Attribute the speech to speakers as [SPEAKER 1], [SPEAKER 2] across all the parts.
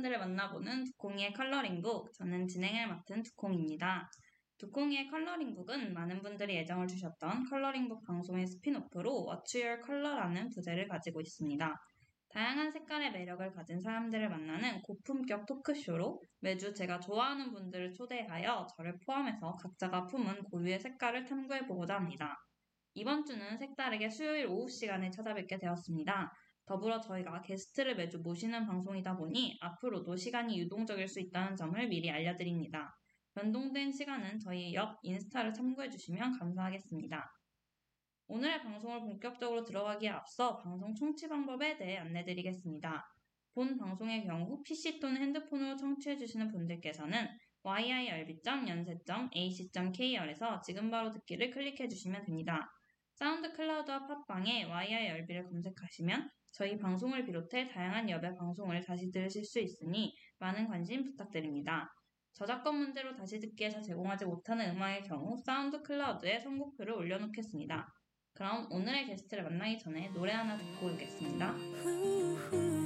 [SPEAKER 1] 사람들을 만나보는 두콩이의 컬러링북. 저는 진행을 맡은 두콩입니다. 두콩이의 컬러링북은 많은 분들이 애정을 주셨던 컬러링북 방송의 spin-off로 What's Your Color라는 부제를 가지고 있습니다. 다양한 색깔의 매력을 가진 사람들을 만나는 고품격 토크쇼로 매주 제가 좋아하는 분들을 초대하여 저를 포함해서 각자가 품은 고유의 색깔을 탐구해보고자 합니다. 이번 주는 색다르게 수요일 오후 시간에 찾아뵙게 되었습니다. 더불어 저희가 게스트를 매주 모시는 방송이다 보니 앞으로도 시간이 유동적일 수 있다는 점을 미리 알려드립니다. 변동된 시간은 저희 옆 인스타를 참고해주시면 감사하겠습니다. 오늘의 방송을 본격적으로 들어가기에 앞서 방송 청취 방법에 대해 안내드리겠습니다. 본 방송의 경우 PC 또는 핸드폰으로 청취해주시는 분들께서는 yirb.연세.ac.kr에서 지금 바로 듣기를 클릭해주시면 됩니다. 사운드 클라우드와 팟빵에 yirb를 검색하시면 저희 방송을 비롯해 다양한 여배 방송을 다시 들으실 수 있으니 많은 관심 부탁드립니다. 저작권 문제로 다시 듣기에서 제공하지 못하는 음악의 경우 사운드 클라우드에 선곡표를 올려놓겠습니다. 그럼 오늘의 게스트를 만나기 전에 노래 하나 듣고 오겠습니다.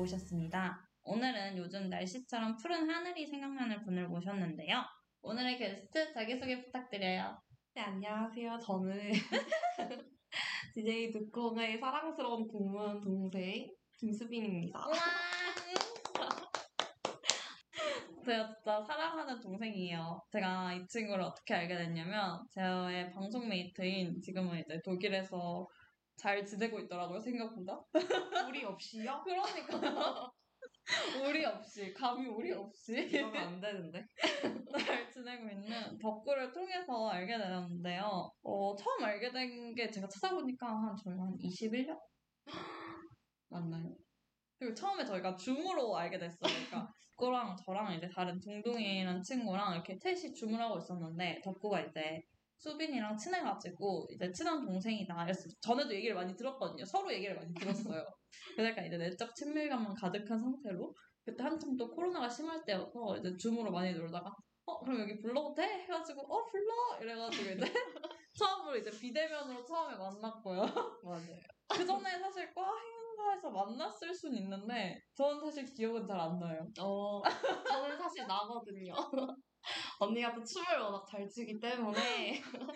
[SPEAKER 1] 오셨습니다. 오늘은 요즘 날씨처럼 푸른 하늘이 생각나는 분을 모셨는데요. 오늘의 게스트 자기소개 부탁드려요.
[SPEAKER 2] 네, 안녕하세요. 저는 DJ 두콩의 사랑스러운 동문 동생 김수빈입니다.
[SPEAKER 1] 우와! 제가 진짜 사랑하는 동생이에요. 제가 이 친구를 어떻게 알게 됐냐면 저의 방송 mate인 지금은 이제 독일에서 잘 지내고 있더라고요, 생각보다.
[SPEAKER 2] 우리 없이요?
[SPEAKER 1] 그러니까요. 우리 없이, 감히 우리 없이
[SPEAKER 2] 이러면 안 되는데.
[SPEAKER 1] 잘 지내고 있는 덕구를 통해서 알게 되었는데요. 어, 처음 알게 된 게 제가 찾아보니까 한 저희 한 21년? 맞나요? 그리고 처음에 저희가 줌으로 알게 됐어요. 그러니까 덕구랑 저랑 이제 다른 동동이라는 친구랑 이렇게 셋이 줌을 하고 있었는데 덕구가 이제 수빈이랑 친해가지고 이제 친한 동생이다. 그래서 전에도 얘기를 많이 들었거든요. 서로 얘기를 많이 들었어요. 그러니까 이제 내적 친밀감만 가득한 상태로 그때 한참 또 코로나가 심할 때여서 이제 줌으로 많이 놀다가 어 그럼 여기 불러도 돼? 해가지고 어 불러 이래가지고 이제 처음으로 이제 비대면으로 처음에 만났고요.
[SPEAKER 2] 맞아요.
[SPEAKER 1] 그 전에 사실 과 행사에서 만났을 순 있는데 저는 사실 기억은 잘 안 나요.
[SPEAKER 2] 어, 저는 사실 나거든요. 언니가 또 춤을 워낙 잘 추기 때문에.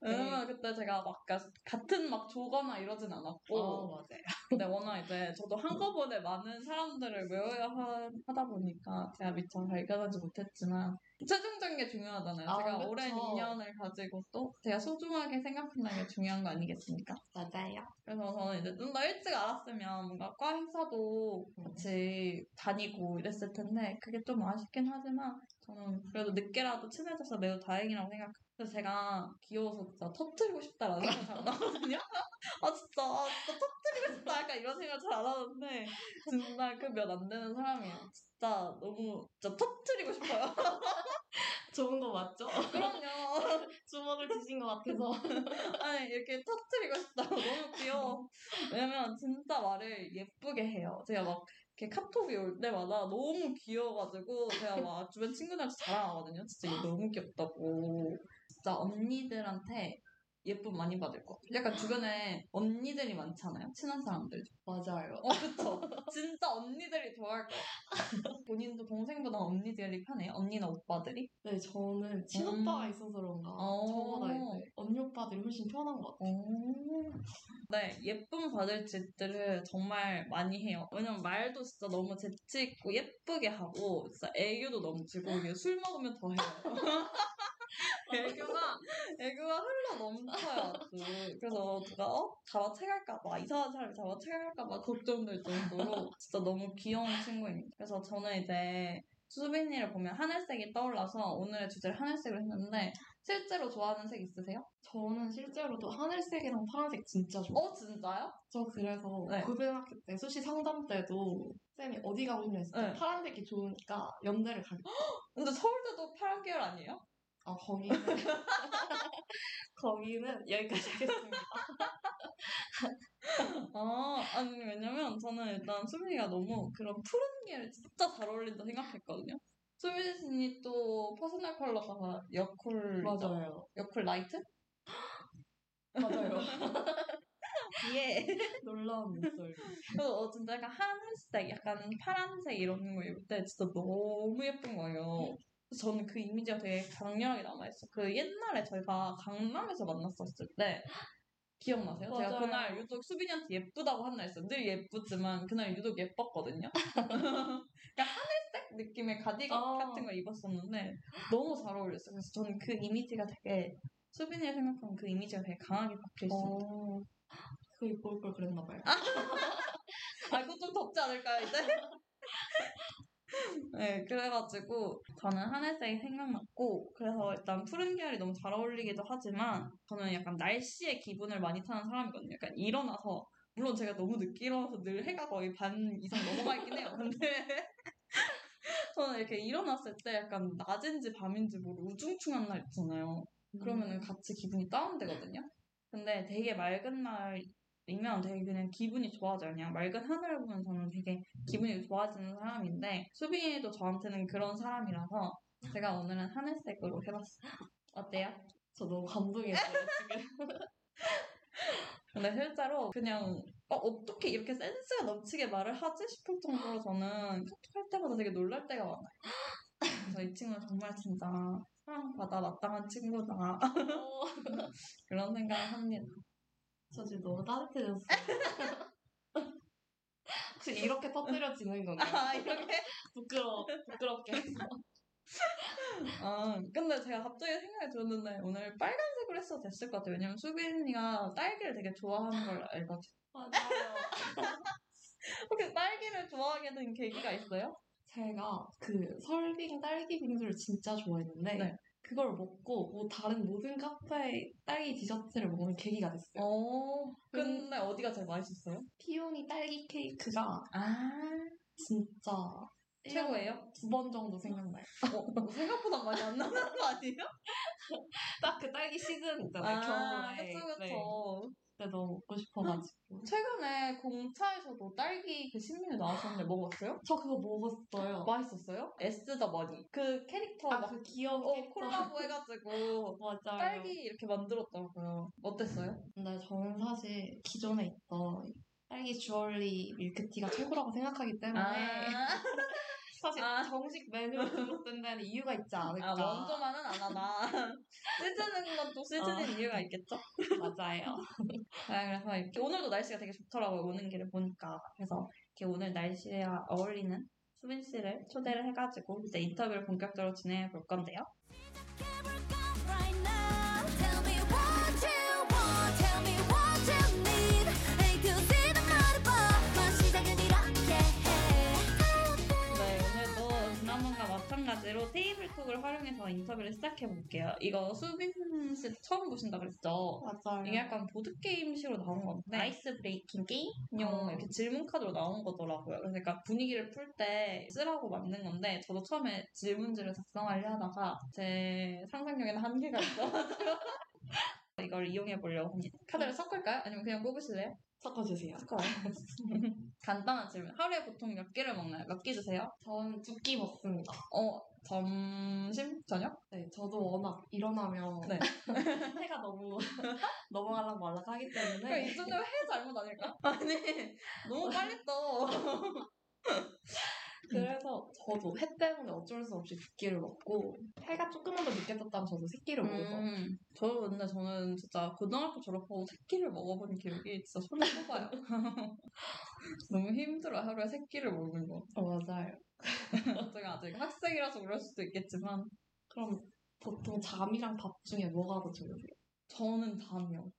[SPEAKER 1] 왜냐면 그때 제가 막 가- 같은 막 조거나 이러진 않았고
[SPEAKER 2] 어, 맞아요.
[SPEAKER 1] 근데 워낙 이제 저도 한꺼번에 많은 사람들을 외워야 하, 하다 보니까 제가 미처 발견하지 못했지만 최종적인 게 중요하잖아요.
[SPEAKER 2] 아,
[SPEAKER 1] 제가
[SPEAKER 2] 그쵸.
[SPEAKER 1] 오랜 인연을 가지고 또 제가 소중하게 생각한다는 게 중요한 거 아니겠습니까?
[SPEAKER 2] 맞아요.
[SPEAKER 1] 그래서 저는 이제 좀 더 일찍 알았으면 뭔가 과 행사도 같이 다니고 이랬을 텐데 그게 좀 아쉽긴 하지만 저는 그래도 늦게라도 친해져서 매우 다행이라고 생각해요. 그래서 제가 귀여워서 진짜 터뜨리고 싶다라는 생각 잘 안 하거든요. 아 진짜 아, 진짜 터뜨리고 싶다 약간 이런 생각 잘 안 하는데 정말 그 몇 안 되는 사람이에요. 진짜 너무 진짜 터뜨리고 싶어요.
[SPEAKER 2] 좋은 거 맞죠?
[SPEAKER 1] 그럼요.
[SPEAKER 2] 주먹을 쥐신 것 같아서.
[SPEAKER 1] 아니 이렇게 터뜨리고 싶다 너무 귀여워 왜냐면 진짜 말을 예쁘게 해요 제가 막 이렇게 카톡이 올 때마다 너무 귀여워가지고 제가 막 주변 친구들한테 자랑하거든요. 진짜 너무 귀엽다고. 진짜 언니들한테 예쁨 많이 받을 것 같아요 약간 주변에 언니들이 많잖아요 친한 사람들
[SPEAKER 2] 맞아요.
[SPEAKER 1] 어 그쵸 진짜 언니들이 좋아할 것 같아요 본인도 동생보다 언니들이 편해요 언니나 오빠들이
[SPEAKER 2] 네, 저는
[SPEAKER 1] 음.
[SPEAKER 2] 친오빠가 있어서 그런가.
[SPEAKER 1] 어.
[SPEAKER 2] 저보다 이제 언니 오빠들이 훨씬 편한 것 같아요.
[SPEAKER 1] 오. 네, 예쁨 받을 짓들을 정말 많이 해요. 왜냐면 말도 진짜 너무 재치있고 예쁘게 하고, 진짜 애교도 넘치고, 술 먹으면 더 해요. 애교가, 애교가 흘러 넘쳐요, 아주. 그래서 누가, 어? 잡아채갈까봐, 이상한 사람이 잡아채갈까봐 걱정될 정도로 진짜 너무 귀여운 친구입니다. 그래서 저는 이제 수빈이를 보면 하늘색이 떠올라서 오늘의 주제를 하늘색으로 했는데 실제로 좋아하는 색 있으세요?
[SPEAKER 2] 저는 실제로도 하늘색이랑 파란색 진짜 좋아해요.
[SPEAKER 1] 어 진짜요?
[SPEAKER 2] 저 그래서
[SPEAKER 1] 네.
[SPEAKER 2] 고등학교 때 수시 상담 때도 쌤이 어디 가고 싶냐 했을 때
[SPEAKER 1] 네.
[SPEAKER 2] 파란색이 좋으니까 연대를 가겠다.
[SPEAKER 1] 근데 서울대도 파란 계열 아니에요?
[SPEAKER 2] 아 거기는 거기는 여기까지 하겠습니다.
[SPEAKER 1] 아, 아니, 왜냐면 저는 일단 수빈이가 너무 그런 푸른 계열 진짜 잘 어울린다 생각했거든요. 수빈이 또 personal color가 여쿨,
[SPEAKER 2] 맞아요.
[SPEAKER 1] 여쿨 light?
[SPEAKER 2] 맞아요.
[SPEAKER 1] 예.
[SPEAKER 2] 놀라운 목소리.
[SPEAKER 1] 그래서 어, 진짜 약간 하늘색, 약간 파란색 이런 거 입을 때 진짜 너무 예쁜 거예요. 저는 그 이미지가 되게 강렬하게 남아있어. 그 옛날에 저희가 강남에서 만났었을 때 기억나세요? 제가
[SPEAKER 2] 맞아요.
[SPEAKER 1] 그날 유독 수빈이한테 예쁘다고 한 날 있어요. 늘 예쁘지만 그날 유독 예뻤거든요. 그러니까 하늘색 느낌의 가디건
[SPEAKER 2] 어.
[SPEAKER 1] 같은 걸 입었었는데 너무 잘 어울렸어요. 그래서 저는 그 이미지가 되게 수빈이가 생각하는 그 이미지가 되게 강하게 박혀있어요.
[SPEAKER 2] 어, 그 입고 올 걸 그랬나 봐요.
[SPEAKER 1] 아, 이거 좀 덥지 않을까요, 이제? 네, 그래가지고 저는 하늘색이 생각났고 그래서 일단 푸른 계열이 너무 잘 어울리기도 하지만 저는 약간 날씨의 기분을 많이 타는 사람이거든요. 약간 일어나서 물론 제가 너무 늦게 일어나서 늘 해가 거의 반 이상 넘어가 있긴 해요. 근데 저는 이렇게 일어났을 때 약간 낮인지 밤인지 모르고 우중충한 날 있잖아요. 그러면은 같이 기분이 다운되거든요. 근데 되게 맑은 날 이면 되게 그냥 기분이 좋아져요. 그냥 맑은 하늘을 보면 저는 되게 기분이 좋아지는 사람인데 수빈이도 저한테는 그런 사람이라서 제가 오늘은 하늘색으로 해봤어요. 어때요?
[SPEAKER 2] 저 너무 감동했어요 지금.
[SPEAKER 1] 근데 실제로 그냥 어, 어떻게 이렇게 센스가 넘치게 말을 하지 싶을 정도로 저는 카톡할 때마다 되게 놀랄 때가 많아요. 그래서 이 친구는 정말 진짜 사랑받아 마땅한 친구다
[SPEAKER 2] 어,
[SPEAKER 1] 그런 생각을 합니다.
[SPEAKER 2] 저 지금 너무 따뜻해졌어요. 혹시 이렇게 터뜨려지는 건가요?
[SPEAKER 1] 아 이렇게?
[SPEAKER 2] 부끄러워, 부끄럽게.
[SPEAKER 1] 아 근데 제가 갑자기 생각이 들었는데 오늘 빨간색으로 했어도 됐을 것 같아요. 왜냐면 수빈이가 딸기를 되게 좋아하는 걸 알거든요.
[SPEAKER 2] 맞아요.
[SPEAKER 1] 혹시 딸기를 좋아하게 된 계기가 있어요?
[SPEAKER 2] 제가 그 설빙 딸기 빙수를 진짜 좋아했는데
[SPEAKER 1] 네.
[SPEAKER 2] 그걸 먹고 뭐 다른 모든 카페 딸기 디저트를 먹는 계기가 됐어요.
[SPEAKER 1] 어 근데 어디가 제일 맛있었어요?
[SPEAKER 2] 피오니 딸기 케이크가
[SPEAKER 1] 아
[SPEAKER 2] 진짜
[SPEAKER 1] 최고예요?
[SPEAKER 2] 두 번 정도 생각나요.
[SPEAKER 1] 어, 생각보다 많이 안 나는 거 아니에요?
[SPEAKER 2] 딱 그 딸기 시즌 있잖아요. 겨울에.
[SPEAKER 1] 그쵸, 그쵸.
[SPEAKER 2] 네, 그때 너무 먹고 싶어가지고.
[SPEAKER 1] 최근에 공차에서도 딸기 그 신메뉴 나왔었는데 먹었어요?
[SPEAKER 2] 저 그거 먹었어요.
[SPEAKER 1] 맛있었어요? 에스 더 머니. 그 캐릭터
[SPEAKER 2] 아, 막그 귀여운
[SPEAKER 1] 어. 콜라보 해가지고
[SPEAKER 2] 맞아요.
[SPEAKER 1] 딸기 이렇게 만들었더라고요. 어땠어요?
[SPEAKER 2] 근데 저는 사실 기존에 있던 딸기 주얼리 밀크티가 최고라고 생각하기 때문에 사실
[SPEAKER 1] 아.
[SPEAKER 2] 정식 메뉴로 등록된 데는 이유가 있지 않을까.
[SPEAKER 1] 아, 먼저만은 안 하나. 시즈는 건또 시즈는 이유가 있겠죠?
[SPEAKER 2] 맞아요.
[SPEAKER 1] 아, 그래서 이렇게 오늘도 날씨가 되게 좋더라고요. 오는 길을 보니까. 그래서 이렇게 오늘 날씨와 어울리는 수빈 씨를 초대를 해가지고 이제 인터뷰를 본격적으로 진행해 볼 건데요. 마찬가지로 테이블 톡을 활용해서 인터뷰를 시작해 볼게요. 이거 수빈 씨 처음 보신다 그랬죠?
[SPEAKER 2] 맞아요.
[SPEAKER 1] 이게 약간 보드게임식으로 나온 건데 ice breaking 게임용
[SPEAKER 2] 어.
[SPEAKER 1] 이렇게 질문 카드로 나온 거더라고요. 약간 분위기를 풀 때 쓰라고 만든 건데 저도 처음에 질문지를 작성하려 하다가 제 상상력에는 한계가 있어가지고 이걸 이용해 보려고 합니다. 카드를 섞을까요? 아니면 그냥 뽑으실래요?
[SPEAKER 2] 섞어주세요.
[SPEAKER 1] 섞어요. 간단한 질문. 하루에 보통 몇 끼를 먹나요? 몇 끼 드세요?
[SPEAKER 2] 전 두 끼 먹습니다.
[SPEAKER 1] 어, 점심? 저녁?
[SPEAKER 2] 네, 저도 워낙 일어나면
[SPEAKER 1] 네.
[SPEAKER 2] 해가 너무 넘어가려고 말락 하기 때문에
[SPEAKER 1] 이 정도면 해 잘못 아닐까? 아니, 너무 빨리 떠.
[SPEAKER 2] 그래서 저도 해 때문에 어쩔 수 없이 두 끼를 먹고 해가 조금만 더 늦게 떴다면 저도 세 끼를 먹어서
[SPEAKER 1] 음, 저 근데 저는 진짜 고등학교 졸업하고 세 끼를 먹어본 기억이 진짜 손에 꼽아요. 너무 힘들어 하루에 세 끼를 먹는 거.
[SPEAKER 2] 어, 맞아요.
[SPEAKER 1] 제가 아직 학생이라서 그럴 수도 있겠지만
[SPEAKER 2] 그럼 보통 잠이랑 밥 중에 뭐가 더 좋으세요?
[SPEAKER 1] 저는 잠이요.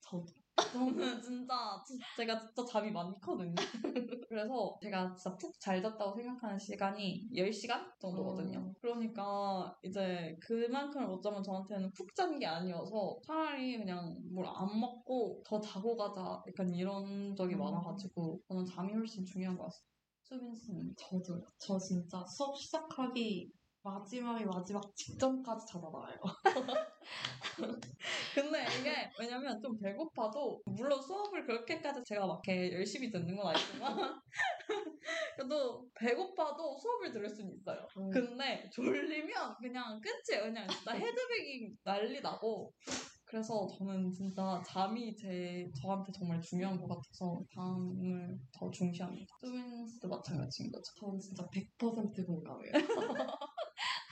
[SPEAKER 2] 저도
[SPEAKER 1] 저는 진짜 진- 제가 진짜 잠이 많거든요. 그래서 제가 진짜 푹 잘 잤다고 생각하는 시간이 10시간 정도거든요.
[SPEAKER 2] 음.
[SPEAKER 1] 그러니까 이제 그만큼을 못 자면 저한테는 푹 잔 게 아니어서 차라리 그냥 뭘 안 먹고 더 자고 가자 약간 이런 적이
[SPEAKER 2] 음.
[SPEAKER 1] 많아가지고 저는 잠이 훨씬 중요한 것 같아요. 수빈 씨는?
[SPEAKER 2] 저도 저 진짜 수업 시작하기 마지막에 마지막 직전까지 나와요.
[SPEAKER 1] 근데 이게 왜냐면 좀 배고파도 물론 수업을 그렇게까지 제가 막 이렇게 열심히 듣는 건 아니지만 그래도 배고파도 수업을 들을 수는 있어요.
[SPEAKER 2] 음.
[SPEAKER 1] 근데 졸리면 그냥 끝이에요. 그냥 진짜 헤드뱅잉 난리 나고 그래서 저는 진짜 잠이 제 저한테 정말 중요한 것 같아서 잠을 더 중시합니다. 씨도 마찬가지인 거죠.
[SPEAKER 2] 저는 진짜 100% 공감해요.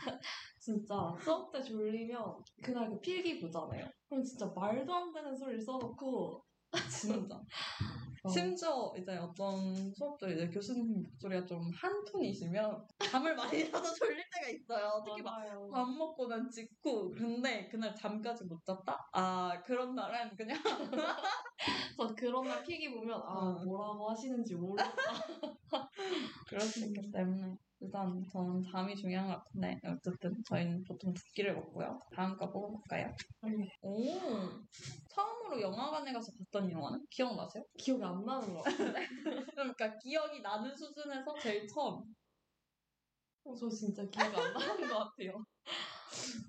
[SPEAKER 2] 진짜 수업 때 졸리면 그날 그 필기 보잖아요. 그럼 진짜 말도 안 되는 소리를 써놓고
[SPEAKER 1] 진짜.
[SPEAKER 2] 어.
[SPEAKER 1] 심지어 이제 어떤 수업들 이제 교수님 목소리가 좀 한 톤이시면 잠을 많이 자서 졸릴 때가 있어요. 특히 막. 밥 먹고 난 직후. 근데 그날 잠까지 못 잤다? 아, 그런 날은 그냥
[SPEAKER 2] 저 그런 날 필기 보면 아
[SPEAKER 1] 어.
[SPEAKER 2] 뭐라고 하시는지 모르겠다.
[SPEAKER 1] 그럴 수 있기 때문에. 일단 저는 잠이 중요한 것 같은데 어쨌든 저희는 보통 두 끼를 먹고요. 다음 거 뽑아볼까요?
[SPEAKER 2] 네.
[SPEAKER 1] 오 처음으로 영화관에 가서 봤던 영화는 기억나세요?
[SPEAKER 2] 기억이 안 나는 거 같아요.
[SPEAKER 1] 그러니까 기억이 나는 수준에서 제일 처음.
[SPEAKER 2] 어, 저 진짜 기억이 안 나는 것 같아요.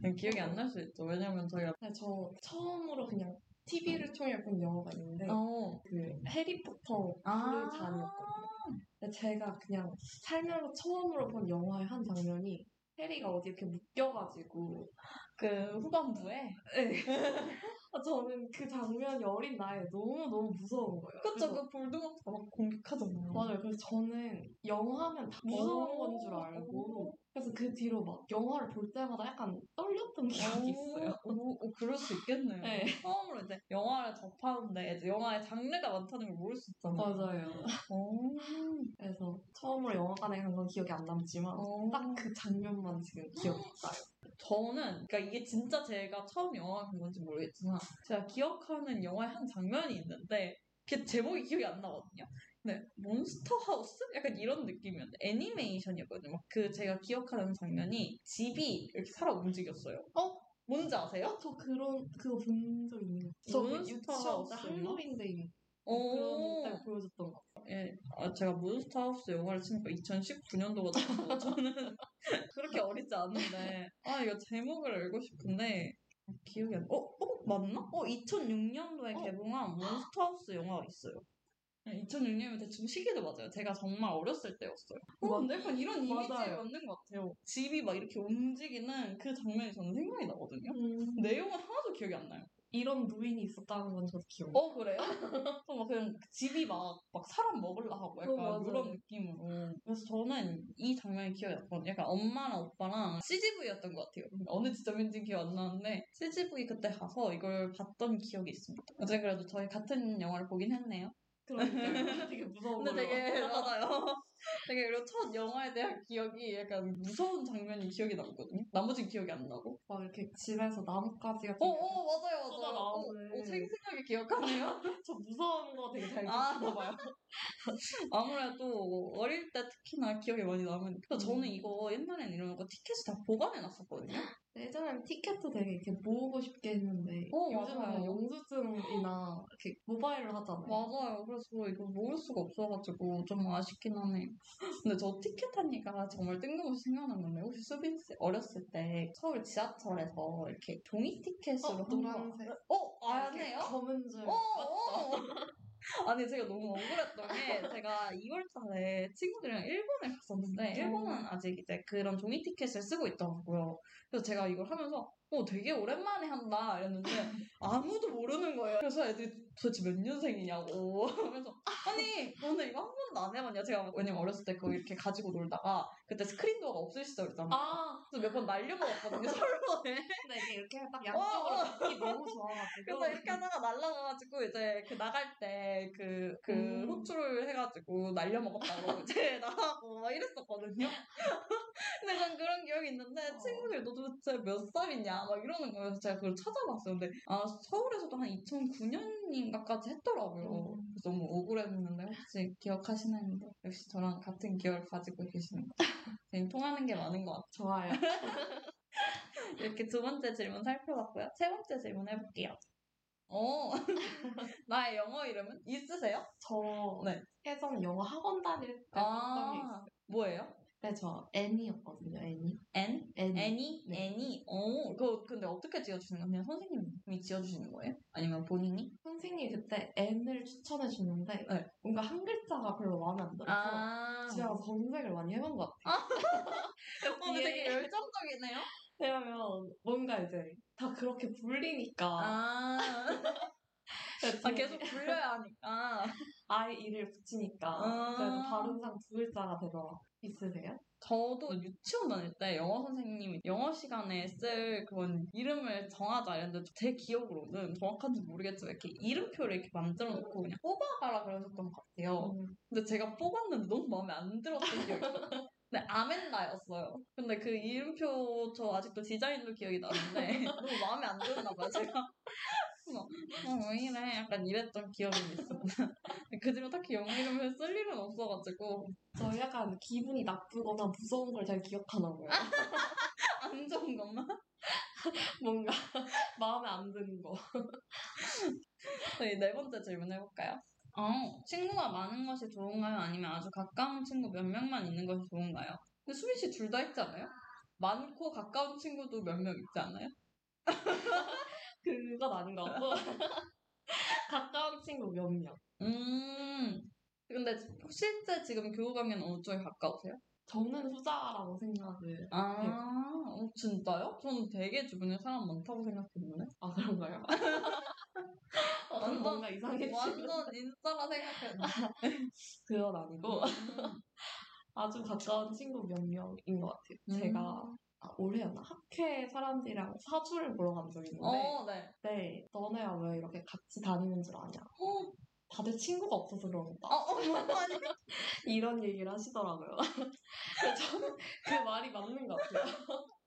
[SPEAKER 1] 네, 기억이 안 날 수 있죠. 왜냐면 저희가
[SPEAKER 2] 근데 저 처음으로 그냥 TV를 통해 본 영화가 있는데
[SPEAKER 1] 어.
[SPEAKER 2] 그 해리포터
[SPEAKER 1] 아.
[SPEAKER 2] 그 잔이었거든요. 근데 제가 그냥 살면서 처음으로 본 영화의 한 장면이 해리가 어디 이렇게 묶여가지고
[SPEAKER 1] 그 후반부에
[SPEAKER 2] 아, 저는 그 장면이 어린 나이에 너무너무 무서운 거예요.
[SPEAKER 1] 그쵸
[SPEAKER 2] 그
[SPEAKER 1] 볼드모트가 막 공격하잖아요.
[SPEAKER 2] 맞아요. 그래서 저는 영화면 다 무서운 건 줄 알고 그래서 그 뒤로 막 영화를 볼 때마다 약간 떨렸던 기억이 있어요.
[SPEAKER 1] 오, 오, 그럴 수 있겠네요.
[SPEAKER 2] 네.
[SPEAKER 1] 처음으로 이제 영화를 접하는데 이제 영화의 장르가 많다는 걸 모를 수 있잖아요.
[SPEAKER 2] 맞아요.
[SPEAKER 1] 오.
[SPEAKER 2] 그래서 처음으로 영화관에 간 건 기억이 안 나지만
[SPEAKER 1] 어.
[SPEAKER 2] 딱그 장면만 지금 기억이 나요.
[SPEAKER 1] 저는 그러니까 이게 진짜 제가 처음 영화관 간 건지 모르겠지만 제가 기억하는 영화의 한 장면이 있는데 그게 제목이 기억이 안 나거든요. 네, 몬스터 하우스? 약간 이런 느낌이었는데 애니메이션이었거든요. 막그 제가 기억하는 장면이 집이 이렇게 살아 움직였어요.
[SPEAKER 2] 어?
[SPEAKER 1] 뭔지 아세요?
[SPEAKER 2] 저 그런 그거 본 적 있는 것 같아요. 저
[SPEAKER 1] 몬스터 하우스였나?
[SPEAKER 2] 할로윈데이
[SPEAKER 1] 오.
[SPEAKER 2] 그런 때 보여줬던 것 같아요.
[SPEAKER 1] 예, 아, 제가 몬스터 하우스 영화를 치니까 2019년도거든요. 저는 그렇게 어리지 않은데 아 이거 제목을 알고 싶은데 기억이 안. 어, 어 맞나? 어 2006년도에
[SPEAKER 2] 어.
[SPEAKER 1] 개봉한 몬스터 하우스 영화가 있어요. 2006년이면 대충 시기도 맞아요. 제가 정말 어렸을 때였어요. 어,
[SPEAKER 2] 맞-
[SPEAKER 1] 근데 약간 이런 이미지에
[SPEAKER 2] 맞아요.
[SPEAKER 1] 맞는 것 같아요. 집이 막 이렇게 움직이는 그 장면이 저는 생각이 나거든요.
[SPEAKER 2] 음,
[SPEAKER 1] 내용은 하나도 기억이 안 나요.
[SPEAKER 2] 이런 노인이 있었다는 건 저도 기억나요.
[SPEAKER 1] 어 그래요? 막 그냥 집이 막, 막 사람 먹으려 하고 약간
[SPEAKER 2] 어.
[SPEAKER 1] 그런 느낌으로 그래서 저는 이 장면이 기억이 났거든요 약간 엄마랑 오빠랑 CGV였던 것 같아요 어느 지점인지 기억 안 나는데 CGV 그때 가서 이걸 봤던 기억이 있습니다 어제 그래도 저희 같은 영화를 보긴 했네요
[SPEAKER 2] 그러니까 되게 무서운
[SPEAKER 1] 근데
[SPEAKER 2] 걸로.
[SPEAKER 1] 되게 맞아요 되게 그리고 첫 영화에 대한 기억이 약간 무서운 장면이 기억이 남거든요 나머지는 기억이 안 나고
[SPEAKER 2] 막 이렇게 집에서 나뭇가지 같은
[SPEAKER 1] 어, 어 맞아요 맞아요 어. 어, 생생하게 기억하네요
[SPEAKER 2] 저 무서운 거 되게 잘
[SPEAKER 1] 아.
[SPEAKER 2] 기억나 봐요.
[SPEAKER 1] 아무래도 어릴 때 특히나 기억이 많이 남으니까 저는
[SPEAKER 2] 음.
[SPEAKER 1] 이거 옛날에는 이런 거 티켓을 다 보관해 놨었거든요.
[SPEAKER 2] 예전에는 티켓도 되게 이렇게 모으고 싶게 했는데
[SPEAKER 1] 어,
[SPEAKER 2] 요즘은
[SPEAKER 1] 맞아요.
[SPEAKER 2] 영수증이나 이렇게 모바일로 하잖아요.
[SPEAKER 1] 맞아요. 그래서 이거 모을 수가 없어가지고 좀 아쉽긴 하네요. 근데 저 티켓 하니까 정말 뜬금없이 생각난 건데 혹시 수빈 씨 어렸을 때 서울 지하철에서 이렇게 종이 티켓으로
[SPEAKER 2] 어, 노란색.
[SPEAKER 1] 어, 안
[SPEAKER 2] 이렇게
[SPEAKER 1] 해요?
[SPEAKER 2] 검은 줄.
[SPEAKER 1] 어, 어. 아니 제가 너무 억울했던 게 제가 2월달에 친구들이랑 일본에 갔었는데 일본은 아직 이제 그런 종이 티켓을 쓰고 있더라고요. 그래서 제가 이걸 하면서 어 되게 오랜만에 한다 이랬는데 아무도 모르는 거예요. 그래서 애들이 도대체 몇 년생이냐고 하면서 아니 너는 이거 한 번도 안 해봤냐? 제가 왜냐면 어렸을 때 그거 이렇게 가지고 놀다가 그때 스크린도어가 없을 시절이잖아요.
[SPEAKER 2] 아,
[SPEAKER 1] 그래서 몇 번 날려먹었거든요 서로에.
[SPEAKER 2] 근데 이게 이렇게 딱
[SPEAKER 1] 어,
[SPEAKER 2] 양쪽으로
[SPEAKER 1] 어.
[SPEAKER 2] 잡기 너무 좋아가지고.
[SPEAKER 1] 그래서 이렇게 하다가 날라가가지고 이제 그 나갈 때때 그, 그
[SPEAKER 2] 음.
[SPEAKER 1] 호출을 해가지고 날려먹었다고 이제 나하고 막 이랬었거든요. 근데 전 그런 기억이 있는데
[SPEAKER 2] 어.
[SPEAKER 1] 친구들이 너 도대체 몇 살이냐 막 이러는 거예요. 제가 그걸 찾아봤어요. 근데 아 서울에서도 한 2009년인가까지 했더라고요.
[SPEAKER 2] 음.
[SPEAKER 1] 그래서 너무 억울했는데 혹시 기억하시나요? 역시 저랑 같은 기억을 가지고 계시는 것 같아요. 저희 통하는 게 많은 것 같아요.
[SPEAKER 2] 좋아요.
[SPEAKER 1] 이렇게 두 번째 질문 살펴봤고요. 세 번째 질문 해볼게요. 어, 나의 영어 이름은 있으세요?
[SPEAKER 2] 저
[SPEAKER 1] 네.
[SPEAKER 2] 예전 영어 학원 다닐 때게 있어요.
[SPEAKER 1] 아, 뭐예요?
[SPEAKER 2] 네, 저 애니였거든요, 애니.
[SPEAKER 1] N?
[SPEAKER 2] 애니.
[SPEAKER 1] 애니?
[SPEAKER 2] 네.
[SPEAKER 1] 애니? 어, 그거 근데 어떻게 지어주시는 거예요? 그냥 선생님이 지어주시는 거예요? 아니면 본인이?
[SPEAKER 2] 선생님이 그때 N을 추천해 주는데
[SPEAKER 1] 네.
[SPEAKER 2] 뭔가 한 글자가 별로 마음에 안 들어서
[SPEAKER 1] 아,
[SPEAKER 2] 가서 검색을 많이 해본 것 같아요.
[SPEAKER 1] 어, 근데 되게 열정적이네요?
[SPEAKER 2] 왜냐면 뭔가 이제 다 그렇게 불리니까
[SPEAKER 1] 아, 아 계속 불려야 하니까.
[SPEAKER 2] I, E를 붙이니까
[SPEAKER 1] 아.
[SPEAKER 2] 그래서 발음상 두 글자가 되더라. 있으세요?
[SPEAKER 1] 저도 유치원 다닐 때 영어 선생님이 영어 시간에 쓸 그런 이름을 정하자 이랬는데 제 기억으로는 정확한지 모르겠지만 이렇게 이름표를 이렇게 만들어 놓고 그냥 뽑아가라 그러셨던 것 같아요.
[SPEAKER 2] 음.
[SPEAKER 1] 근데 제가 뽑았는데 너무 마음에 안 들었던 기억이 있어요. 근데 아멘다였어요. 근데 그 이름표 저 아직도 디자인도 기억이 나는데 너무 마음에 안 들었나 봐요. 제가 왜 이래? 약간 이랬던 기억이 있어요. 그 뒤로 딱히 영어 이름을 쓸 일은 없어가지고
[SPEAKER 2] 저 약간 기분이 나쁘거나 무서운 걸 잘 기억하나 봐요.
[SPEAKER 1] 안 좋은 것만
[SPEAKER 2] 뭔가 마음에 안 드는 거.
[SPEAKER 1] 저희 네 번째 질문 해볼까요? 어, 친구가 많은 것이 좋은가요? 아니면 아주 가까운 친구 몇 명만 있는 것이 좋은가요? 근데 수빈 씨 둘 다 있지 않아요? 많고 가까운 친구도 몇 명 있지 않아요?
[SPEAKER 2] 그건 아닌 것 같고 가까운 친구 몇 명.
[SPEAKER 1] 음, 근데 실제 지금 교우 관계는 어느 쪽에 가까우세요?
[SPEAKER 2] 저는 후자라고 생각을.
[SPEAKER 1] 아, 어, 진짜요? 저는 되게 주변에 사람 많다고 생각했는데.
[SPEAKER 2] 아 그런가요? 어,
[SPEAKER 1] 완전-
[SPEAKER 2] 뭔가 이상해지고
[SPEAKER 1] 완전 인싸라 생각했는데.
[SPEAKER 2] 그건 아니고
[SPEAKER 1] 음.
[SPEAKER 2] 아주 가까운 친구 몇 명인 것 같아요.
[SPEAKER 1] 음.
[SPEAKER 2] 제가 아, 올해였나 학회 사람들이랑 사주를 보러 간 적이 있는데
[SPEAKER 1] 어, 네.
[SPEAKER 2] 네, 너네가 왜 이렇게 같이 다니는 줄 아냐?
[SPEAKER 1] 어,
[SPEAKER 2] 다들 친구가 없어서 그런가?
[SPEAKER 1] 어, 어, 아니.
[SPEAKER 2] 이런 얘기를 하시더라고요. 근데 저는 그 말이 맞는 것 같아요.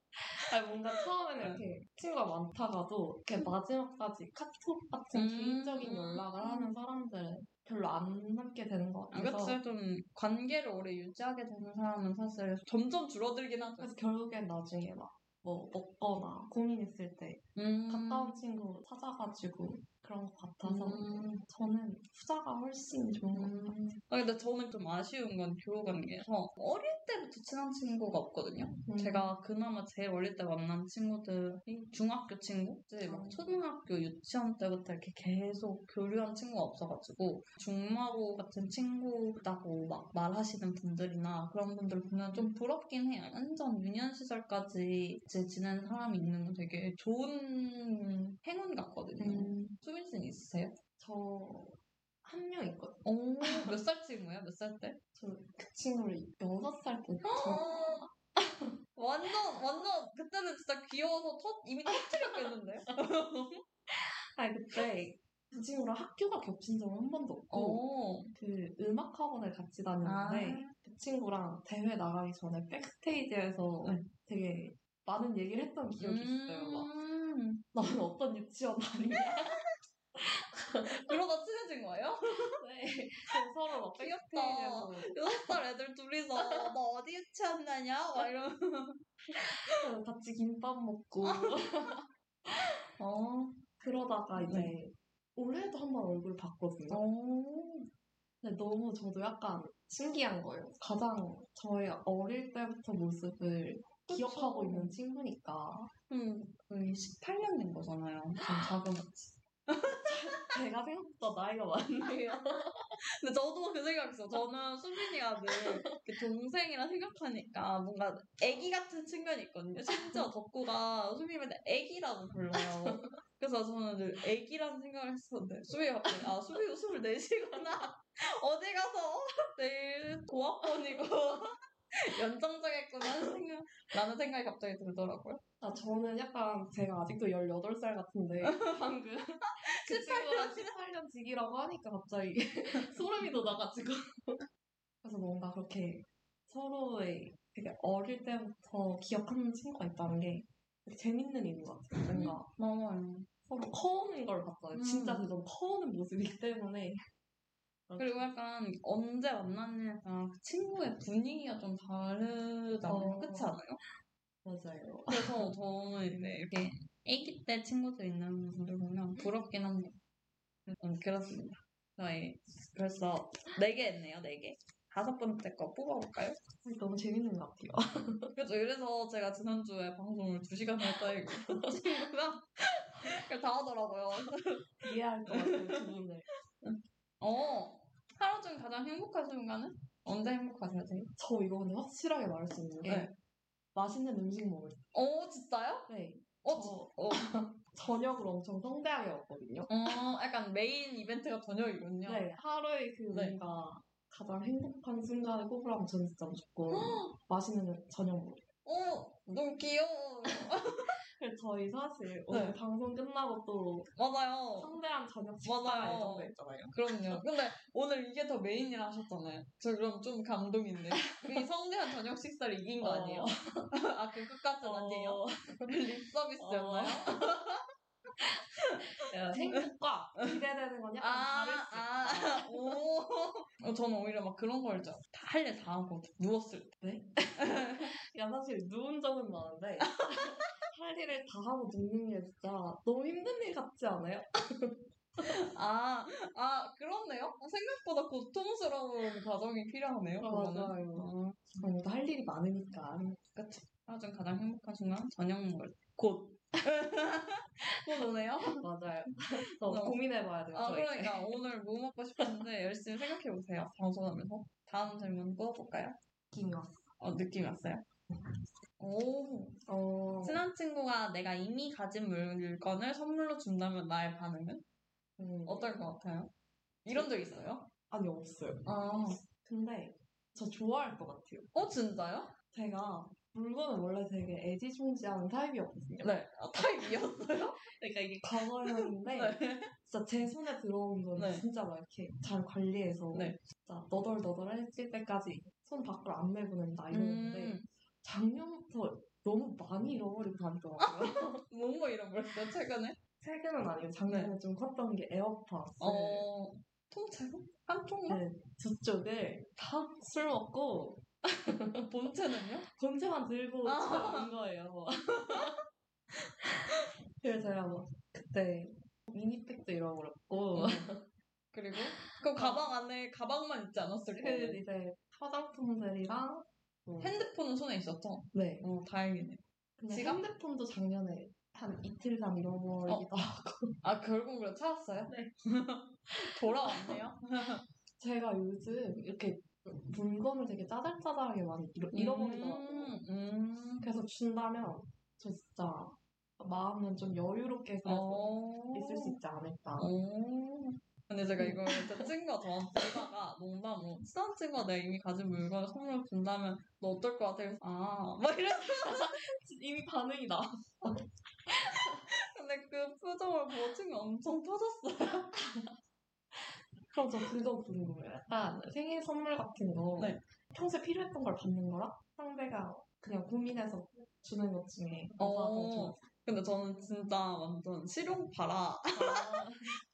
[SPEAKER 2] 아니, 뭔가 처음에는 이렇게 친구가 많다가도 이렇게 마지막까지 카톡 같은
[SPEAKER 1] 음.
[SPEAKER 2] 개인적인 연락을 하는 사람들은 별로 안 남게 되는 것
[SPEAKER 1] 아,
[SPEAKER 2] 같아서
[SPEAKER 1] 그치. 좀 관계를 오래 유지하게 되는 사람은 사실 점점 줄어들긴 하죠.
[SPEAKER 2] 그래서 결국엔 나중에 막 뭐 먹거나 고민 있을 때
[SPEAKER 1] 음.
[SPEAKER 2] 가까운 친구 찾아가지고 그런 것 같아서
[SPEAKER 1] 음.
[SPEAKER 2] 저는 후자가 훨씬 좋은 것 같아요.
[SPEAKER 1] 음. 아, 근데 저는 좀 아쉬운 건 교우 관계에서 어릴 때부터 친한 친구가 없거든요.
[SPEAKER 2] 음.
[SPEAKER 1] 제가 그나마 제일 어릴 때 만난 친구들이 중학교 친구? 이제 막
[SPEAKER 2] 어.
[SPEAKER 1] 초등학교, 유치원 때부터 이렇게 계속 교류한 친구가 없어가지고 중마고 같은 친구다고 막 말하시는 분들이나 그런 분들 보면 좀 부럽긴 해요. 완전 유년 시절까지 이제 지낸 사람이 있는 건 되게 좋은 행운 같거든요.
[SPEAKER 2] 음,
[SPEAKER 1] 수빈 씨는 있으세요?
[SPEAKER 2] 저 한 명 있거든요.
[SPEAKER 1] 오, 몇살 친구예요? 몇살 때?
[SPEAKER 2] 저 그 친구를 여섯 살 때.
[SPEAKER 1] 완전 완전 그때는 진짜 귀여워서 터, 이미 터뜨렸겠는데요?
[SPEAKER 2] 아니 그때 그 친구랑 학교가 겹친 적은 한 번도 없고
[SPEAKER 1] 오.
[SPEAKER 2] 그 음악 학원을 같이 다녔는데 그 친구랑 대회 나가기 전에 백스테이지에서
[SPEAKER 1] 네.
[SPEAKER 2] 되게 많은 얘기를 했던 기억이 있어요. 막
[SPEAKER 1] 음.
[SPEAKER 2] 너는 어떤 유치원 다니냐?
[SPEAKER 1] 그러다 친해진 거예요?
[SPEAKER 2] 네. 서로 막
[SPEAKER 1] 귀엽다. 여섯 살 애들 둘이서 너 어디 유치원 다냐? 막 이러면
[SPEAKER 2] 같이 김밥 먹고
[SPEAKER 1] 어.
[SPEAKER 2] 그러다가 이제
[SPEAKER 1] 네.
[SPEAKER 2] 올해도 한 번 얼굴 봤거든요.
[SPEAKER 1] 오.
[SPEAKER 2] 근데 너무 저도 약간 신기한 거예요. 가장 저의 어릴 때부터 모습을 기억하고 있는 친구니까
[SPEAKER 1] 음, 거의 18년 된 거잖아요. 좀 자그마치.
[SPEAKER 2] 제가 생각보다 나이가 많네요.
[SPEAKER 1] 근데 저도 그 생각했어요. 저는 수빈이가 늘 동생이라 생각하니까 뭔가 애기 같은 측면이 있거든요. 심지어 덕구가 수빈이한테 애기라고 불러요. 그래서 저는 늘 애기라는 생각을 했었는데 수빈이가 갑자기 아 수빈이 24시구나. 어디 가서 내일 고학번이고 연장자겠구나 하는 생각, 라는 생각이 갑자기 들더라고요.
[SPEAKER 2] 아, 저는 약간 제가 아직도 18살 같은데 방금 그 친구가 18년 지기라고 하니까 갑자기 소름이 돋아가지고 그래서 뭔가 그렇게 서로의 되게 어릴 때부터 기억하는 친구가 있다는 게 재밌는 일인 것 같아요. 뭔가
[SPEAKER 1] 맞아요.
[SPEAKER 2] 서로 커오는 걸 봤잖아요.
[SPEAKER 1] 음.
[SPEAKER 2] 진짜 그좀 커오는 모습이기 때문에
[SPEAKER 1] 그리고 약간 언제 만났냐가 그 친구의 분위기가 좀 다르잖아요.
[SPEAKER 2] 어.
[SPEAKER 1] 그렇지 않아요?
[SPEAKER 2] 맞아요.
[SPEAKER 1] 그래서 저는 이제 이렇게 아기 때 친구들 있는 분들 보면 부럽긴 합니다. 음, 그렇습니다. 저희 벌써 4개 했네요, 4개. 다섯 번째 거 뽑아볼까요?
[SPEAKER 2] 너무 재밌는 것 같아요.
[SPEAKER 1] 그렇죠. 이래서 제가 지난주에 방송을 2시간 했다고 친구가 그걸 다 하더라고요.
[SPEAKER 2] 이해할 것 같아요, 두 분을.
[SPEAKER 1] 어, 하루 중 가장 행복한 순간은? 언제 행복하세요, 제일?
[SPEAKER 2] 저 이거 근데 확실하게 말할 수 있는 게
[SPEAKER 1] 네.
[SPEAKER 2] 맛있는 음식 먹을 때.
[SPEAKER 1] 어, 진짜요?
[SPEAKER 2] 네.
[SPEAKER 1] 어,
[SPEAKER 2] 저-
[SPEAKER 1] 어,
[SPEAKER 2] 저녁을 엄청 성대하게 먹거든요.
[SPEAKER 1] 어, 약간 메인 이벤트가 저녁이군요.
[SPEAKER 2] 네, 하루의 그
[SPEAKER 1] 네.
[SPEAKER 2] 뭔가 가장 행복한 순간을 꼽으라면 저는 진짜 무조건 맛있는 저녁 먹어요.
[SPEAKER 1] 어, 너무 귀여워.
[SPEAKER 2] 그래서 저희 사실 오늘
[SPEAKER 1] 네.
[SPEAKER 2] 방송 끝나고 또
[SPEAKER 1] 맞아요.
[SPEAKER 2] 성대한 저녁 식사
[SPEAKER 1] 맞아요.
[SPEAKER 2] 예정돼 있잖아요.
[SPEAKER 1] 그럼요. 근데 오늘 이게 더 main이라 하셨잖아요. 저 그럼 좀 감동인데. 이 성대한 저녁 식사를 이긴 거 아니에요? 아, 그 끝까지는 아니에요?
[SPEAKER 2] 어,
[SPEAKER 1] 립 서비스였나요?
[SPEAKER 2] 네, 행복과 기대되는 건 약간
[SPEAKER 1] 아,
[SPEAKER 2] 다를 수 있다.
[SPEAKER 1] 아, 오. 어, 저는 오히려 막 그런 걸 줄. 할일다 하고 누웠을 때.
[SPEAKER 2] 야 사실 누운 적은 많은데 할 일을 다 하고 눕는 게 진짜 너무 힘든 일 같지 않아요?
[SPEAKER 1] 아, 아, 그렇네요. 어, 생각보다 고통스러운 과정이 필요하네요. 그거는.
[SPEAKER 2] 맞아요.
[SPEAKER 1] 아,
[SPEAKER 2] 할 일이 많으니까.
[SPEAKER 1] 그쵸. 하루 중 가장 행복한 순간 저녁 먹을 때. 곧. 곧 오네요.
[SPEAKER 2] 맞아요. 더
[SPEAKER 1] 어.
[SPEAKER 2] 고민해봐야 돼요.
[SPEAKER 1] 아. 그러니까 오늘 뭐 먹고 싶었는데 열심히 생각해보세요. 방송하면서. 다음 질문 뽑아볼까요?
[SPEAKER 2] 느낌이 왔어.
[SPEAKER 1] 어, 느낌 왔어요? 오.
[SPEAKER 2] 어,
[SPEAKER 1] 친한 친구가 내가 이미 가진 물건을 선물로 준다면 나의 반응은?
[SPEAKER 2] 음,
[SPEAKER 1] 어떨 것 같아요? 이런 적 있어요?
[SPEAKER 2] 아니 없어요.
[SPEAKER 1] 아.
[SPEAKER 2] 근데 저 좋아할 것 같아요.
[SPEAKER 1] 어, 진짜요?
[SPEAKER 2] 제가 물건을 원래 되게 애지중지하는 타입이었거든요.
[SPEAKER 1] 네. 아, 타입이었어요?
[SPEAKER 2] 그러니까 이게 과거였는데
[SPEAKER 1] 네.
[SPEAKER 2] 진짜 제 손에 들어온 건
[SPEAKER 1] 네.
[SPEAKER 2] 진짜 막 이렇게 잘 관리해서
[SPEAKER 1] 네.
[SPEAKER 2] 진짜 너덜너덜해질 때까지 손 밖으로 안 내보낸다 이러는데
[SPEAKER 1] 음,
[SPEAKER 2] 작년부터 너무 많이 잃어버리고 다니더라고요.
[SPEAKER 1] 뭔가 잃어버렸어요, 최근에?
[SPEAKER 2] 최근은 아니고 작년에 좀 컸던 게 에어팟.
[SPEAKER 1] 어, 통째로? 한쪽만?
[SPEAKER 2] 네, 저쪽을 다술 먹고
[SPEAKER 1] 본체는요?
[SPEAKER 2] 본체만 들고
[SPEAKER 1] 아.
[SPEAKER 2] 온 거예요. 그래서 제가 뭐 그때 미니백도 잃어버렸고
[SPEAKER 1] 그리고 그 가방 안에 가방만 있지 않았을
[SPEAKER 2] 그. 이제 화장품들이랑 뭐,
[SPEAKER 1] 핸드폰은 손에 있었죠?
[SPEAKER 2] 네.
[SPEAKER 1] 어, 다행이네.
[SPEAKER 2] 근데
[SPEAKER 1] 지갑?
[SPEAKER 2] 핸드폰도 작년에 한 이틀간 잃어버리기도 하고
[SPEAKER 1] 아, 결국 그래 찾았어요?
[SPEAKER 2] 네.
[SPEAKER 1] 돌아왔네요?
[SPEAKER 2] 제가 요즘 이렇게 물건을 되게 짜잘짜잘하게 많이 잃어, 잃어버리더라고요.
[SPEAKER 1] 음, 음.
[SPEAKER 2] 그래서 준다면 저 진짜 마음은 좀 여유롭게 그래도
[SPEAKER 1] 어.
[SPEAKER 2] 있을 수 있지 않을까.
[SPEAKER 1] 어. 근데 제가 이걸 제 친구가 저한테 쓰다가 농담으로 친한 친구가 내가 이미 가진 물건을 선물로 준다면 너 어떨 것 같아? 그래서 아, 막 이랬어.
[SPEAKER 2] 이미 반응이 나.
[SPEAKER 1] 근데 그 표정을 보고 친구가 엄청 터졌어요.
[SPEAKER 2] 그럼 저 그거 궁금해요. 약간 생일 선물 같은 거
[SPEAKER 1] 네.
[SPEAKER 2] 평소에 필요했던 걸 받는 거랑 상대가 그냥 고민해서 주는 것 중에
[SPEAKER 1] 어. 근데 저는 진짜 완전 실용파라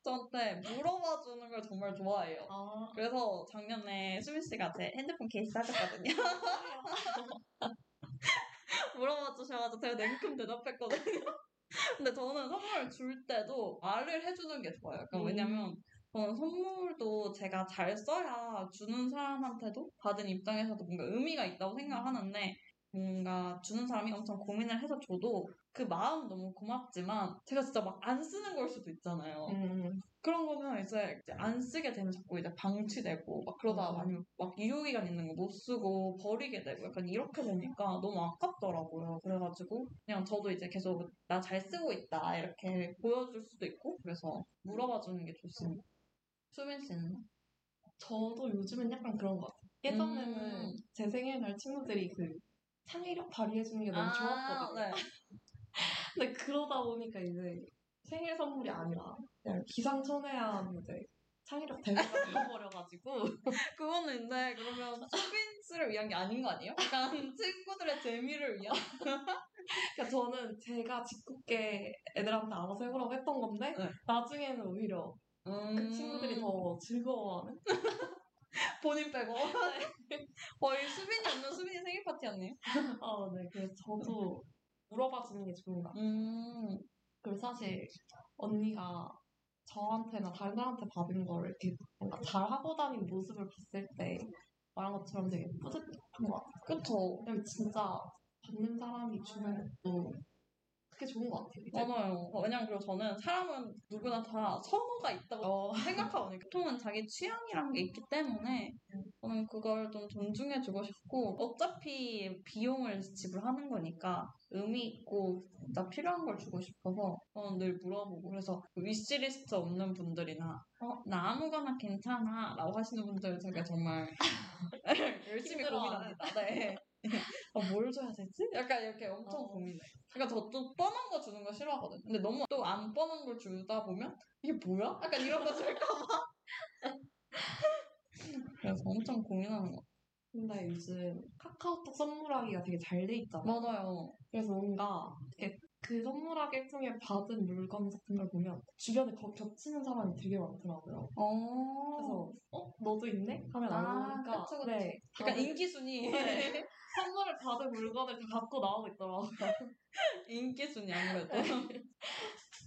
[SPEAKER 1] 저한테 물어봐 주는 걸 정말 좋아해요.
[SPEAKER 2] 아,
[SPEAKER 1] 그래서 작년에 수민 씨가 제 핸드폰 케이스 사줬거든요. 물어봐 주셔가지고 제가 냉큼 대답했거든요. 근데 저는 선물을 줄 때도 말을 해주는 게 좋아요. 그러니까
[SPEAKER 2] 음.
[SPEAKER 1] 왜냐면 저는 선물도 제가 잘 써야 주는 사람한테도 받은 입장에서도 뭔가 의미가 있다고 생각을 하는데 뭔가 주는 사람이 엄청 고민을 해서 줘도 그 마음 너무 고맙지만 제가 진짜 막 안 쓰는 걸 수도 있잖아요.
[SPEAKER 2] 음,
[SPEAKER 1] 그런 거는 이제, 이제 안 쓰게 되면 자꾸 이제 방치되고 막 그러다가
[SPEAKER 2] 맞아.
[SPEAKER 1] 아니면 막 유효기간 있는 거 못 쓰고 버리게 되고 약간 이렇게 되니까 너무 아깝더라고요. 그래가지고 그냥 저도 이제 계속 나 잘 쓰고 있다 이렇게 보여줄 수도 있고 그래서 물어봐 주는 게 좋습니다. 수민 씨는?
[SPEAKER 2] 저도 요즘은 약간 그런 것 같아요. 예전에는
[SPEAKER 1] 음.
[SPEAKER 2] 제 생일 날 친구들이 그 창의력 발휘해주는 게 너무
[SPEAKER 1] 아,
[SPEAKER 2] 좋았거든요.
[SPEAKER 1] 네.
[SPEAKER 2] 근데 그러다 보니까 이제 생일 선물이 아니라 그냥 기상천외한 이제 창의력 대회가 되어버려가지고
[SPEAKER 1] 그거는 근데 그러면 수빈스를 위한 게 아닌 거 아니에요? 약간 친구들의 재미를 위한?
[SPEAKER 2] 그러니까 저는 제가 짓궂게 애들한테 알아서 해보라고 했던 건데
[SPEAKER 1] 네.
[SPEAKER 2] 나중에는 오히려
[SPEAKER 1] 음...
[SPEAKER 2] 그 친구들이 더 즐거워하는
[SPEAKER 1] 본인 빼고 거의 수빈이 없는 수빈이 생일 파티 아니에요?
[SPEAKER 2] 아, 네. 그래서 저도 물어봐 주는 게 좋은 것 같아요.
[SPEAKER 1] 음...
[SPEAKER 2] 그리고 사실 언니가 저한테나 다른 사람한테 받은 거를 이렇게 뭔가 잘 하고 다니는 모습을 봤을 때 말한 것처럼 되게 뿌듯한 것 같아요.
[SPEAKER 1] 그쵸
[SPEAKER 2] 왜냐면 진짜 받는 사람이 주는 것도 그게 좋은 것 같아요. 이제
[SPEAKER 1] 맞아요. 왜냐면 그리고 저는 사람은 누구나 다 선호가 있다고
[SPEAKER 2] 어,
[SPEAKER 1] 생각하거든요. 보통은 자기 취향이란 게 있기 때문에 저는 그걸 좀 존중해주고 싶고 어차피 비용을 지불하는 거니까 의미 있고 진짜 필요한 걸 주고 싶어서 저는 늘 물어보고 그래서 그 위시리스트 없는 분들이나 어, 나 아무거나 괜찮아 라고 하시는 분들 제가 정말 열심히. 고민합니다. 네. 아, 뭘 줘야 되지? 약간 이렇게 엄청
[SPEAKER 2] 어.
[SPEAKER 1] 고민해. 그러니까 저또 뻔한 거 주는 거 싫어하거든. 근데 너무 또 안 뻔한 걸 주다 보면 이게 뭐야? 약간 이런 거 줄까봐. 그래서 엄청 고민하는 거.
[SPEAKER 2] 근데 요즘 카카오톡 선물하기가 되게 잘 돼 있잖아요.
[SPEAKER 1] 맞아요.
[SPEAKER 2] 그래서 뭔가 그 선물하기 중에 받은 물건 같은 걸 보면 주변에 거- 겹치는 사람이 되게 많더라고요.
[SPEAKER 1] 어.
[SPEAKER 2] 그래서 어 너도 있네? 하면
[SPEAKER 1] 아,
[SPEAKER 2] 알고 보니까
[SPEAKER 1] 그쵸, 그쵸.
[SPEAKER 2] 네,
[SPEAKER 1] 약간 인기순위.
[SPEAKER 2] 네. 선물을 받은 물건을 다 갖고 나오고 있더라고요.
[SPEAKER 1] 인기순위 아무래도.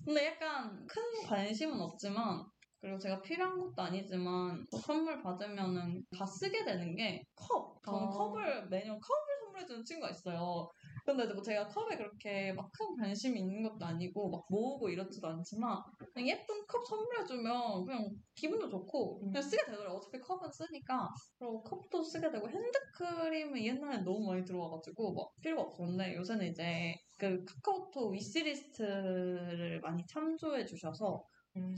[SPEAKER 1] 근데 약간 큰 관심은 없지만 그리고 제가 필요한 것도 아니지만 또 선물 받으면은 다 쓰게 되는 게 컵. 저는
[SPEAKER 2] 어.
[SPEAKER 1] 컵을 매년 컵을 선물해주는 친구가 있어요. 근데 뭐 제가 컵에 그렇게 막 큰 관심이 있는 것도 아니고 막 모으고 이렇지도 않지만 그냥 예쁜 컵 선물해주면 그냥 기분도 좋고 그냥 쓰게 되더라고요. 어차피 컵은 쓰니까 그리고 컵도 쓰게 되고 핸드크림은 옛날에 너무 많이 들어와가지고 막 필요가 없었는데 요새는 이제 그 카카오톡 위시리스트를 많이 참조해 주셔서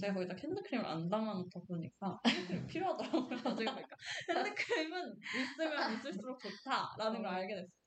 [SPEAKER 1] 제가 거기다 핸드크림을 안 담아놓다 보니까 필요하더라고요. 나중에 보니까 핸드크림은 있으면 있을수록 좋다라는 걸 알게 됐어요.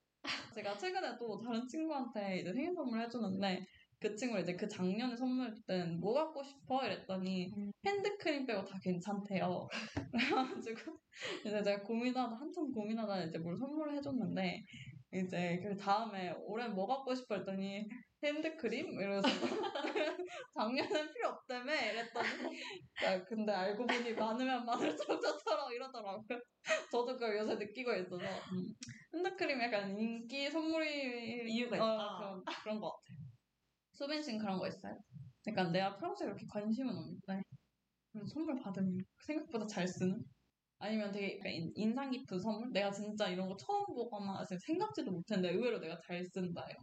[SPEAKER 1] 제가 최근에 또 다른 친구한테 이제 생일 선물 해주는데 그 친구가 이제 그 작년에 선물할 땐뭐 갖고 싶어? 이랬더니
[SPEAKER 2] 음.
[SPEAKER 1] 핸드크림 빼고 다 괜찮대요. 그래가지고 이제 제가 고민하다 한참 고민하다 이제 뭘 선물을 해줬는데 이제 그 다음에 올해 뭐 갖고 싶어 했더니 핸드크림 이러면서 작년엔 필요 없다며 이랬더니 야, 근데 알고 보니 많으면 많을수록 좋더라 이러더라고요. 저도 그걸 요새 느끼고 있어서 음. 핸드크림 약간 인기 선물이
[SPEAKER 2] 이유가
[SPEAKER 1] 어,
[SPEAKER 2] 있다.
[SPEAKER 1] 그런, 그런 것 같아요. 수빈 씨는 그런 거 있어요? 그러니까 내가 평소에 그렇게 관심은 없는데 그럼 선물 받으면 생각보다 잘 쓰는? 아니면 되게 인상 깊은 선물? 내가 진짜 이런 거 처음 보거나 생각지도 못했는데 의외로 내가 잘 쓴다요.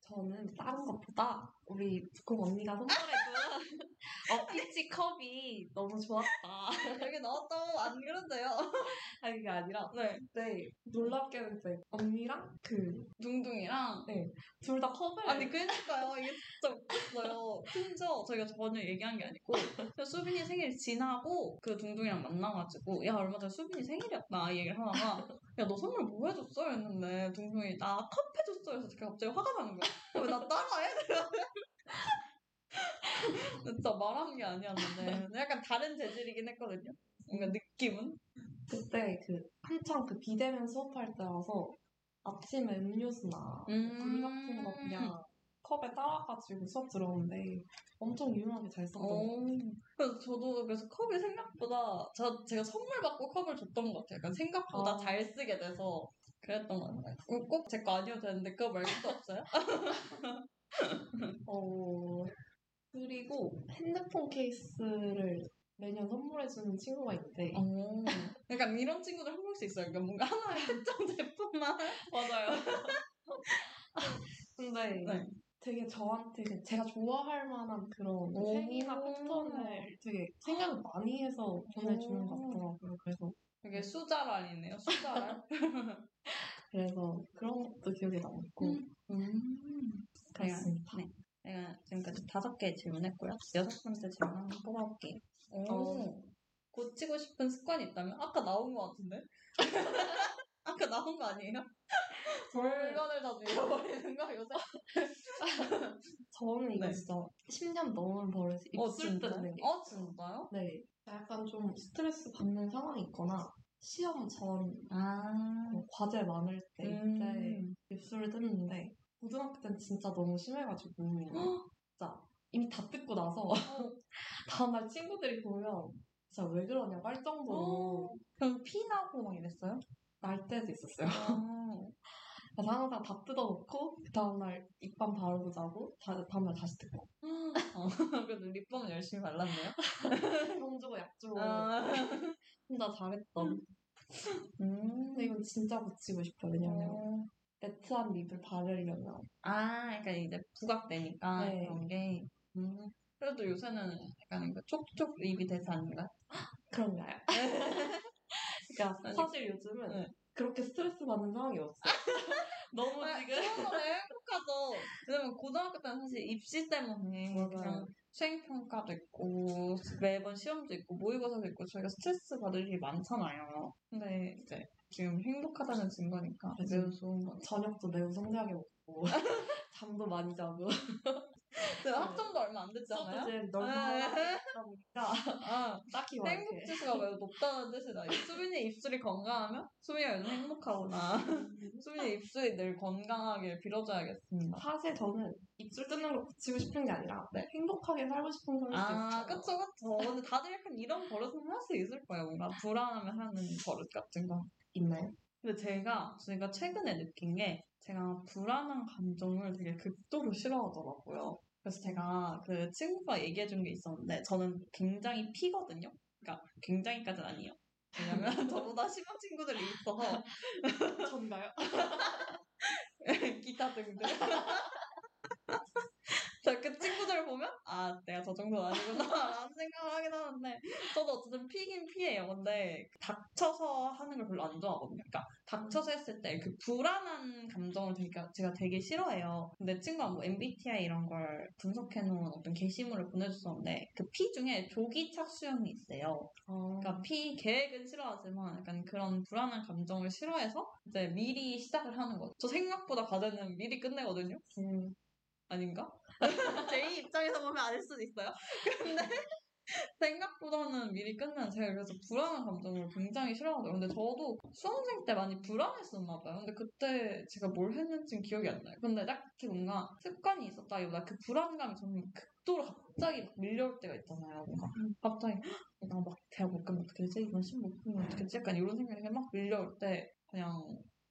[SPEAKER 2] 저는 다른 것보다 우리 두콩 언니가 선물해준 어, 피치 컵이 너무 좋았다.
[SPEAKER 1] 여기 나왔다고 안 그런데요?
[SPEAKER 2] 아니 그게 아니라
[SPEAKER 1] 네.
[SPEAKER 2] 네 놀랍게는 이제 언니랑 그
[SPEAKER 1] 둥둥이랑
[SPEAKER 2] 둘다 컵을
[SPEAKER 1] 아니 그러니까요 이게 진짜 웃겼어요 심지어 저희가 전혀 얘기한 게 아니고 수빈이 생일 지나고 그 둥둥이랑 만나가지고 야 얼마 전에 수빈이 생일이었다 이 얘기를 하다가 야 너 선물 뭐 해줬어? 했는데 둥둥이 나 컵 해줬어 그래서 갑자기 화가 나는 거야 왜 나 따라해? 진짜 말한 게 아니었는데 약간 다른 재질이긴 했거든요 뭔가 느낌은
[SPEAKER 2] 그때 그 한창 그 비대면 수업할 때라서 아침에 음료수나 물 같은 거 그냥 컵에 따라가지고 수업 들어오는데 엄청 유용하게 잘 썼던 것 같아요.
[SPEAKER 1] 어, 그래서 저도 그래서 컵이 생각보다 저 제가 선물 받고 컵을 줬던 것 같아요. 약간 생각보다
[SPEAKER 2] 어.
[SPEAKER 1] 잘 쓰게 돼서 그랬던 것 같아요. 꼭 제 거 아니어도 되는데 그거 말고 또 없어요?
[SPEAKER 2] 어, 그리고 핸드폰 케이스를 매년 선물해주는 친구가 있는데
[SPEAKER 1] 어. 약간 이런 친구들 한 명씩 있어요. 그러니까 뭔가 하나의 특정 제품만
[SPEAKER 2] 맞아요. 근데
[SPEAKER 1] 네.
[SPEAKER 2] 되게 저한테 그 제가 좋아할 만한 그런
[SPEAKER 1] 오.
[SPEAKER 2] 색이나 패턴을 되게 생각을 많이 해서 보내주는 것 같더라고요. 그래서
[SPEAKER 1] 되게 수자랄이네요. 수자랄.
[SPEAKER 2] 그래서 그런 것도 기억에 남고
[SPEAKER 1] 음. 제가
[SPEAKER 2] 그렇습니다.
[SPEAKER 1] 네. 제가 지금까지 다섯 개 질문했고요. 여섯 번째 질문 한번 뽑아볼게요. 오.
[SPEAKER 2] 어.
[SPEAKER 1] 고치고 싶은 습관이 있다면? 아까 나온 것 같은데? 아까 나온 거 아니에요? 물건을 자주 잃어버리는 거 요새?
[SPEAKER 2] 저는 이거
[SPEAKER 1] 네.
[SPEAKER 2] 진짜 10년 넘은 버릇이 입술 뜯는 게.
[SPEAKER 1] 어, 진짜요?
[SPEAKER 2] 네. 약간 좀 스트레스 받는 상황이 있거나 시험 전
[SPEAKER 1] 아.
[SPEAKER 2] 뭐 과제 많을 때
[SPEAKER 1] 음.
[SPEAKER 2] 이때 입술을 뜯는데 고등학교 때는 진짜 너무 심해가지고 진짜 이미 다 뜯고 나서 다음날 친구들이 보면 진짜 왜 그러냐고 할 정도로
[SPEAKER 1] 그럼 피 나고 막 이랬어요?
[SPEAKER 2] 날 때도 있었어요.
[SPEAKER 1] 아.
[SPEAKER 2] 그래서 항상 다 뜯어놓고 그 다음날 입밤 바르고 자고 다, 다음날 다시 뜯고
[SPEAKER 1] 어, 그래도 립밤은 열심히 발랐네요.
[SPEAKER 2] 형 주고 약 주고
[SPEAKER 1] 아.
[SPEAKER 2] 혼자 잘했던
[SPEAKER 1] 음.
[SPEAKER 2] 근데 이건 진짜 고치고 싶어요 왜냐면
[SPEAKER 1] 어.
[SPEAKER 2] 매트한 립을 바르려면
[SPEAKER 1] 아, 그러니까 이제 부각되니까
[SPEAKER 2] 네.
[SPEAKER 1] 그런 게. 음. 그래도 요새는 약간 그 촉촉 립이 대세 아닌가요?
[SPEAKER 2] 그런가요? 그러니까 사실 요즘은
[SPEAKER 1] 네.
[SPEAKER 2] 그렇게 스트레스 받는 상황이 없어요. 너무
[SPEAKER 1] 아,
[SPEAKER 2] 지금
[SPEAKER 1] 거는 행복하죠. 왜냐면 고등학교 때는 사실 입시 때문에
[SPEAKER 2] 맞아요.
[SPEAKER 1] 그냥 수행 평가도 있고 매번 시험도 있고 모의고사도 있고 저희가 스트레스 받을 일이 많잖아요. 근데 이제 지금 행복하다는 증거니까
[SPEAKER 2] 그치.
[SPEAKER 1] 매우 좋은 거.
[SPEAKER 2] 저녁도 매우 성대하게 먹고 잠도 많이 자고
[SPEAKER 1] 네, 학점도 얼마 안 됐잖아요.
[SPEAKER 2] 이제
[SPEAKER 1] 네.
[SPEAKER 2] 널널하다 보니까
[SPEAKER 1] 아,
[SPEAKER 2] 딱히 막
[SPEAKER 1] 행복 지수가 매우 높다는 뜻이다. 이 수빈이 입술이 건강하면 수빈이가 요즘 행복하구나. 수빈이 입술이 늘 건강하길 빌어줘야겠습니다.
[SPEAKER 2] 사실 저는 입술 뜯는 걸 고치고 싶은 게 아니라
[SPEAKER 1] 네.
[SPEAKER 2] 행복하게 살고 싶은 거일
[SPEAKER 1] 아,
[SPEAKER 2] 있어요.
[SPEAKER 1] 그쵸, 그쵸. 근데 다들 약간 이런 버릇은 할 수 있을 거예요. 뭔가 불안하면 하는 버릇 같은 거.
[SPEAKER 2] 있나요?
[SPEAKER 1] 근데 제가, 제가 최근에 느낀 게, 제가 불안한 감정을 되게 극도로 싫어하더라고요. 그래서 제가 그 친구가 얘기해 준 게 있었는데, 저는 굉장히 피거든요? 그러니까 굉장히까지는 아니에요. 왜냐면 저보다 심한 친구들이 있어서,
[SPEAKER 2] 전가요?
[SPEAKER 1] 기타 등등. 자, 그 친구들을 보면, 아, 내가 저 정도는 아니구나, 라는 생각을 하긴 하는데, 저도 어쨌든 피긴 피해요. 근데, 닥쳐서 하는 걸 별로 안 좋아하거든요. 그러니까, 닥쳐서 했을 때 그 불안한 감정을 되게, 제가 되게 싫어해요. 근데 친구가 뭐 MBTI 이런 걸 분석해놓은 어떤 게시물을 보내줬었는데, 그 피 중에 조기 착수형이 있어요. 그러니까 피 계획은 싫어하지만 약간 그런 불안한 감정을 싫어해서 이제 미리 시작을 하는 거죠. 저 생각보다 과제는 미리 끝내거든요.
[SPEAKER 2] 음,
[SPEAKER 1] 아닌가? 제 입장에서 보면 아닐 수도 있어요. 근데 생각보다는 미리 끝내는 제가 그래서 불안한 감정을 굉장히 싫어하거든요. 근데 저도 수험생 때 많이 불안했었나 봐요. 근데 그때 제가 뭘 했는지는 기억이 안 나요. 근데 딱히 뭔가 습관이 있었다기보다 그 불안감이 저는 극도로 갑자기 막 밀려올 때가 있잖아요. 뭔가 갑자기 나 막 대학 못 가면 어떻게 되지? 이번 시험 못 보면 어떻게 되지? 약간 이런 생각이 막 밀려올 때 그냥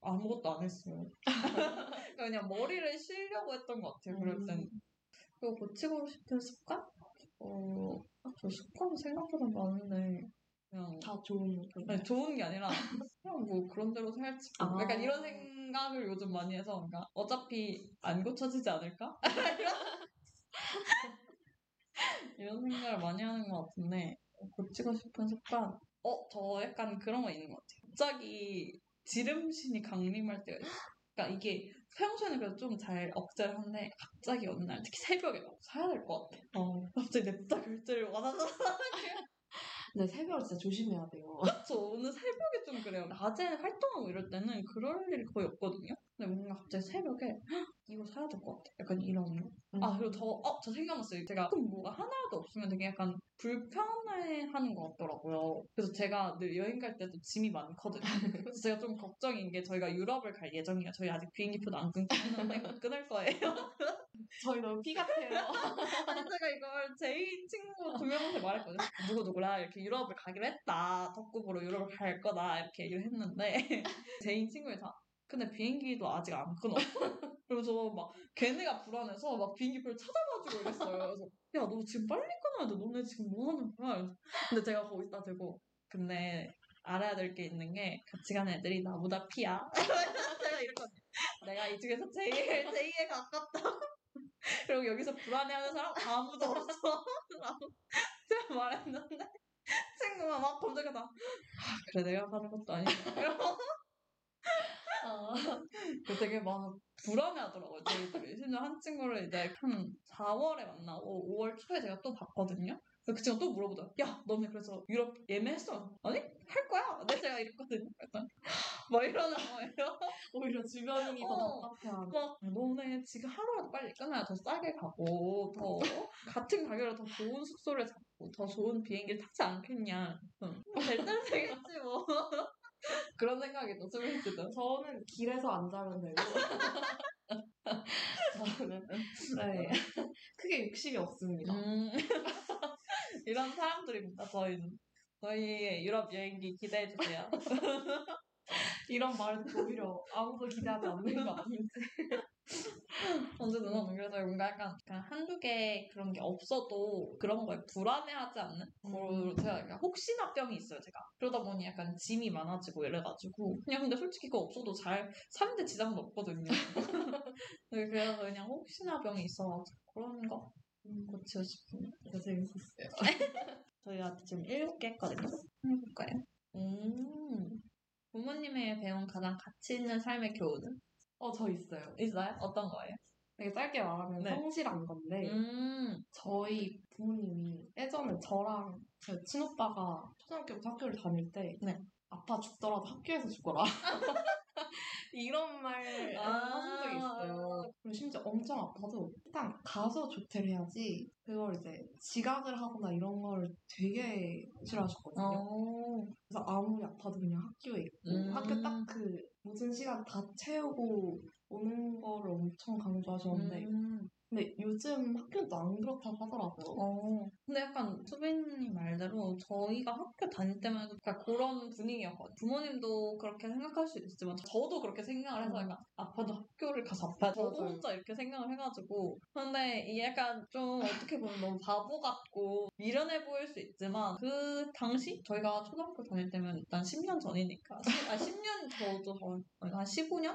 [SPEAKER 1] 아무것도 안 했어요. 그러니까 그냥 머리를 쉬려고 했던 것 같아요. 그럴
[SPEAKER 2] 음.
[SPEAKER 1] 그리고 고치고 싶은 습관? 어, 아, 저 습관 생각보다 많은데 그냥
[SPEAKER 2] 다 좋은 그
[SPEAKER 1] 아니, 좋은 게 아니라 그냥 뭐 그런 대로 살지 뭐.
[SPEAKER 2] 아.
[SPEAKER 1] 약간 이런 생각을 요즘 많이 해서 그러니까 어차피 안 고쳐지지 않을까? 이런 생각을 많이 하는 것 같은데 고치고 싶은 습관 어? 저 약간 그런 거 있는 것 같아요 갑자기 지름신이 강림할 때가 있어요 그러니까 이게 평소에는 그래도 좀 잘 억제를 하는데 갑자기 어느 날 특히 새벽에 막 사야 될 것 같아
[SPEAKER 2] 어.
[SPEAKER 1] 갑자기 냅다 결제를 와다다다
[SPEAKER 2] 근데 새벽을 진짜 조심해야 돼요.
[SPEAKER 1] 저 오늘 새벽에 좀 그래요. 낮에 활동하고 이럴 때는 그럴 일이 거의 없거든요. 근데 뭔가 갑자기 새벽에 "헉, 이거 사야 될 것 같아. 약간 이런 거. 아 그리고 저, 어, 저 생각났어요. 제가 조금 뭐가 하나라도 없으면 되게 약간 불편해하는 것 같더라고요. 그래서 제가 늘 여행 갈 때도 짐이 많거든요. 그래서 제가 좀 걱정인 게 저희가 유럽을 갈 예정이에요. 저희 아직 비행기표도 안 끊긴 곧 끊을 거예요.
[SPEAKER 2] 저희 너무 P 같아요.
[SPEAKER 1] 아니 제가 이걸 J 친구 두 명한테 말했거든요. 누구 누구랑 이렇게 유럽을 가기로 했다. 덕구보러 유럽을 갈 거다. 이렇게 얘기를 했는데 J인 친구들이 다 근데 비행기도 아직 안 끊었어. 그래서 막 걔네가 불안해서 막 비행기표를 찾아가지고 이랬어요. 그래서 야 너 지금 빨리 끊어야 돼. 너네 지금 뭐 하는 거야? 근데 제가 거기다 대고 근데 알아야 될 게 있는 게 같이 가는 애들이 나보다 P야. 제가 이랬거든요. 내가 이 중에서 제일 제이에 가깝다고. 그리고 여기서 불안해하는 사람 아무도 없어. 라고 제가 말했는데 친구가 막 검색하다. 아, 그래 내가 가는 것도 아니고.
[SPEAKER 2] 아,
[SPEAKER 1] 그 되게 막 불안해하더라고요. 저희들이. 심지어 한 친구를 이제 한 4월에 만나고 5월 초에 제가 또 봤거든요. 그 친구가 또 물어보더라. 야, 너네 그래서 유럽 예매했어? 아니? 할 거야. 내 제가 이랬거든. 그랬더니 막 이러는 거예요.
[SPEAKER 2] 오히려 주변인이 더
[SPEAKER 1] 어.
[SPEAKER 2] 답답해하는.
[SPEAKER 1] 막 너네 지금 하루라도 빨리 끝나야 더 싸게 가고 더 같은 가격으로 더 좋은 숙소를 잡고 더 좋은 비행기를 타지 않겠냐. 응. 될 때는 되겠지 뭐. 그런 생각이 또 쓰던.
[SPEAKER 2] 저는 길에서 안 자면 되고. 저는 네 크게 욕심이 없습니다.
[SPEAKER 1] 음. 이런 사람들입니다. 저희는. 저희의 유럽 여행기 기대해 주세요.
[SPEAKER 2] 이런 말을 오히려 아무도 기대하지 않는 거 아닌지.
[SPEAKER 1] 어쨌든 저는 그래서 뭔가 약간, 약간 한두 개 그런 게 없어도 그런 거에 불안해하지 않는? 뭐 제가 약간 혹시나 병이 있어요, 제가. 그러다 보니 약간 짐이 많아지고 이래가지고. 그냥 근데 솔직히 그거 없어도 잘 사는데 지장은 없거든요. 네, 그래서 그냥 혹시나 병이 있어가지고 그런 거 고치고 싶습니다.
[SPEAKER 2] 진짜 재밌었어요.
[SPEAKER 1] 저희가 지금 일곱 개 했거든요. 해볼까요? 음. 부모님의 배운 가장 가치 있는 삶의 교훈은?
[SPEAKER 2] 어, 저 있어요.
[SPEAKER 1] 있어요? 어떤 거예요?
[SPEAKER 2] 되게 짧게 말하면
[SPEAKER 1] 네.
[SPEAKER 2] 성실한 건데
[SPEAKER 1] 음.
[SPEAKER 2] 저희 부모님이 예전에 저랑 제 친오빠가 초등학교부터 학교를 다닐 때
[SPEAKER 1] 네.
[SPEAKER 2] 아빠 죽더라도 학교에서 죽어라. 이런 말
[SPEAKER 1] 아.
[SPEAKER 2] 하신 적이 있어요. 그리고 심지어 엄청 아파도 일단 가서 조퇴를 해야지 그걸 이제 지각을 하거나 이런 걸 되게 싫어하셨거든요.
[SPEAKER 1] 어.
[SPEAKER 2] 그래서 아무리 아파도 그냥 학교에 있고
[SPEAKER 1] 음.
[SPEAKER 2] 학교 딱 그 모든 시간 다 채우고 오는 거를 엄청 강조하셨는데
[SPEAKER 1] 음.
[SPEAKER 2] 근데 요즘 학교는 또안 그렇다고 하더라고요.
[SPEAKER 1] 어. 근데 약간 수빈님 말대로 저희가 학교 다닐 때만 해도 약간 그런 분위기였거든요. 부모님도 그렇게 생각할 수 있지만 저도 그렇게 생각을 해서
[SPEAKER 2] 음.
[SPEAKER 1] 약간 아파도 학교를 가서 아파야 저도. 혼자 이렇게 생각을 해가지고 근데 이게 약간 좀 어떻게 보면 너무 바보 같고 미련해 보일 수 있지만 그 당시 저희가 초등학교 다닐 때면 일단 10년 전이니까 아 10년 저도 전- 한 15년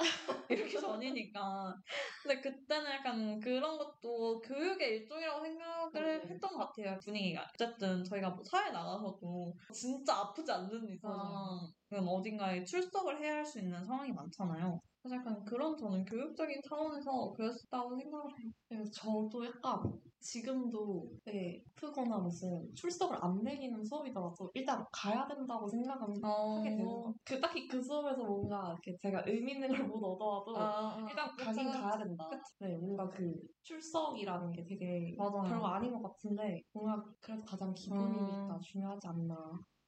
[SPEAKER 1] 이렇게 전이니까 근데 그때는 약간 그런 것도 교육의 일종이라고 생각을
[SPEAKER 2] 맞아요.
[SPEAKER 1] 했던 것 같아요 분위기가 어쨌든 저희가 뭐 사회 나가서도 진짜 아프지 않는 이상
[SPEAKER 2] 맞아요.
[SPEAKER 1] 그럼 어딘가에 출석을 해야 할 수 있는 상황이 많잖아요 그래서 약간 그런 저는 교육적인 차원에서 그랬다고 생각을 해요
[SPEAKER 2] 그래서 저도 약간 지금도 되게 아프거나 무슨 출석을 안 내리는 수업이더라도 일단 가야 된다고 생각은 하게 되는 거. 그 딱히 그 수업에서 뭔가 이렇게 제가 의미 있는 걸 못 얻어와도
[SPEAKER 1] 아,
[SPEAKER 2] 일단
[SPEAKER 1] 그쵸,
[SPEAKER 2] 가긴
[SPEAKER 1] 그쵸.
[SPEAKER 2] 가야 된다. 네, 뭔가 그 출석이라는 게 되게
[SPEAKER 1] 맞아요.
[SPEAKER 2] 별거 아닌 것 같은데 뭔가 그래도 가장 기본이니까
[SPEAKER 1] 음.
[SPEAKER 2] 중요하지 않나.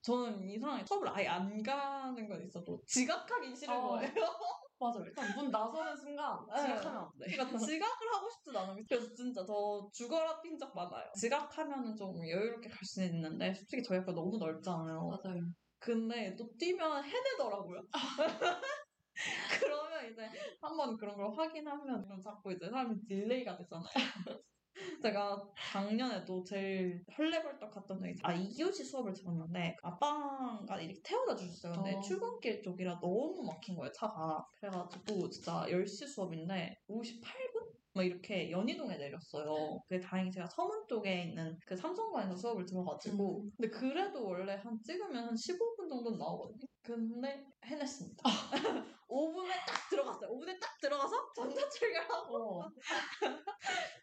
[SPEAKER 1] 저는 이상하게 수업을 아예 안 가는 건 있어도 지각하기 싫은
[SPEAKER 2] 어.
[SPEAKER 1] 거예요
[SPEAKER 2] 맞아요. 일단 문 나서는 순간
[SPEAKER 1] 네.
[SPEAKER 2] 지각하면 안 돼.
[SPEAKER 1] 그러니까 지각을 하고 싶진 않아요. 그래서 진짜 저 죽어라 뛴적 많아요. 지각하면은 좀 여유롭게 갈수 있는데 솔직히 저희 학교 너무 넓잖아요.
[SPEAKER 2] 맞아요.
[SPEAKER 1] 근데 또 뛰면 해내더라고요. 그러면 이제 한번 그런 걸 확인하면 자꾸 이제 사람이 delay가 되잖아요. 제가 작년에도 제일 헐레벌떡 갔던 적이 아 2교시 수업을 들었는데 아빠가 이렇게 태워다 주셨어요. 근데
[SPEAKER 2] 어.
[SPEAKER 1] 출근길 쪽이라 너무 막힌 거예요 차가. 그래가지고 진짜 10시 수업인데 58분? 막 이렇게 연희동에 내렸어요. 그게 다행히 제가 서문 쪽에 있는 그 삼성관에서 수업을 들어가지고. 근데 그래도 원래 한 찍으면 한 15분 정도는 나오거든요. 근데 해냈습니다. 5분에 딱 들어갔어요. 5분에 딱 들어가서 전자출결하고
[SPEAKER 2] 어,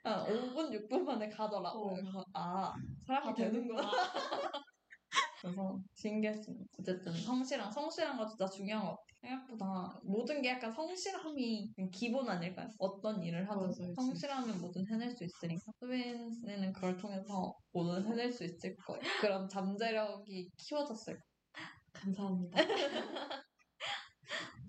[SPEAKER 1] 한 5분, 6분 만에 가더라고요.
[SPEAKER 2] 어.
[SPEAKER 1] 아, 사람이
[SPEAKER 2] 다
[SPEAKER 1] 되는구나. 그래서 신기했습니다. 어쨌든 성실한, 성실한 거 진짜 중요한 것 같아요. 생각보다 모든 게 약간 성실함이 기본 아닐까요? 어떤 일을 하든
[SPEAKER 2] 맞아요,
[SPEAKER 1] 성실하면 뭐든 해낼 수 있으니까. 수빈이는 그걸 통해서 뭐든 해낼 수 있을 거예요. 그런 잠재력이 키워졌을 거예요.
[SPEAKER 2] 감사합니다.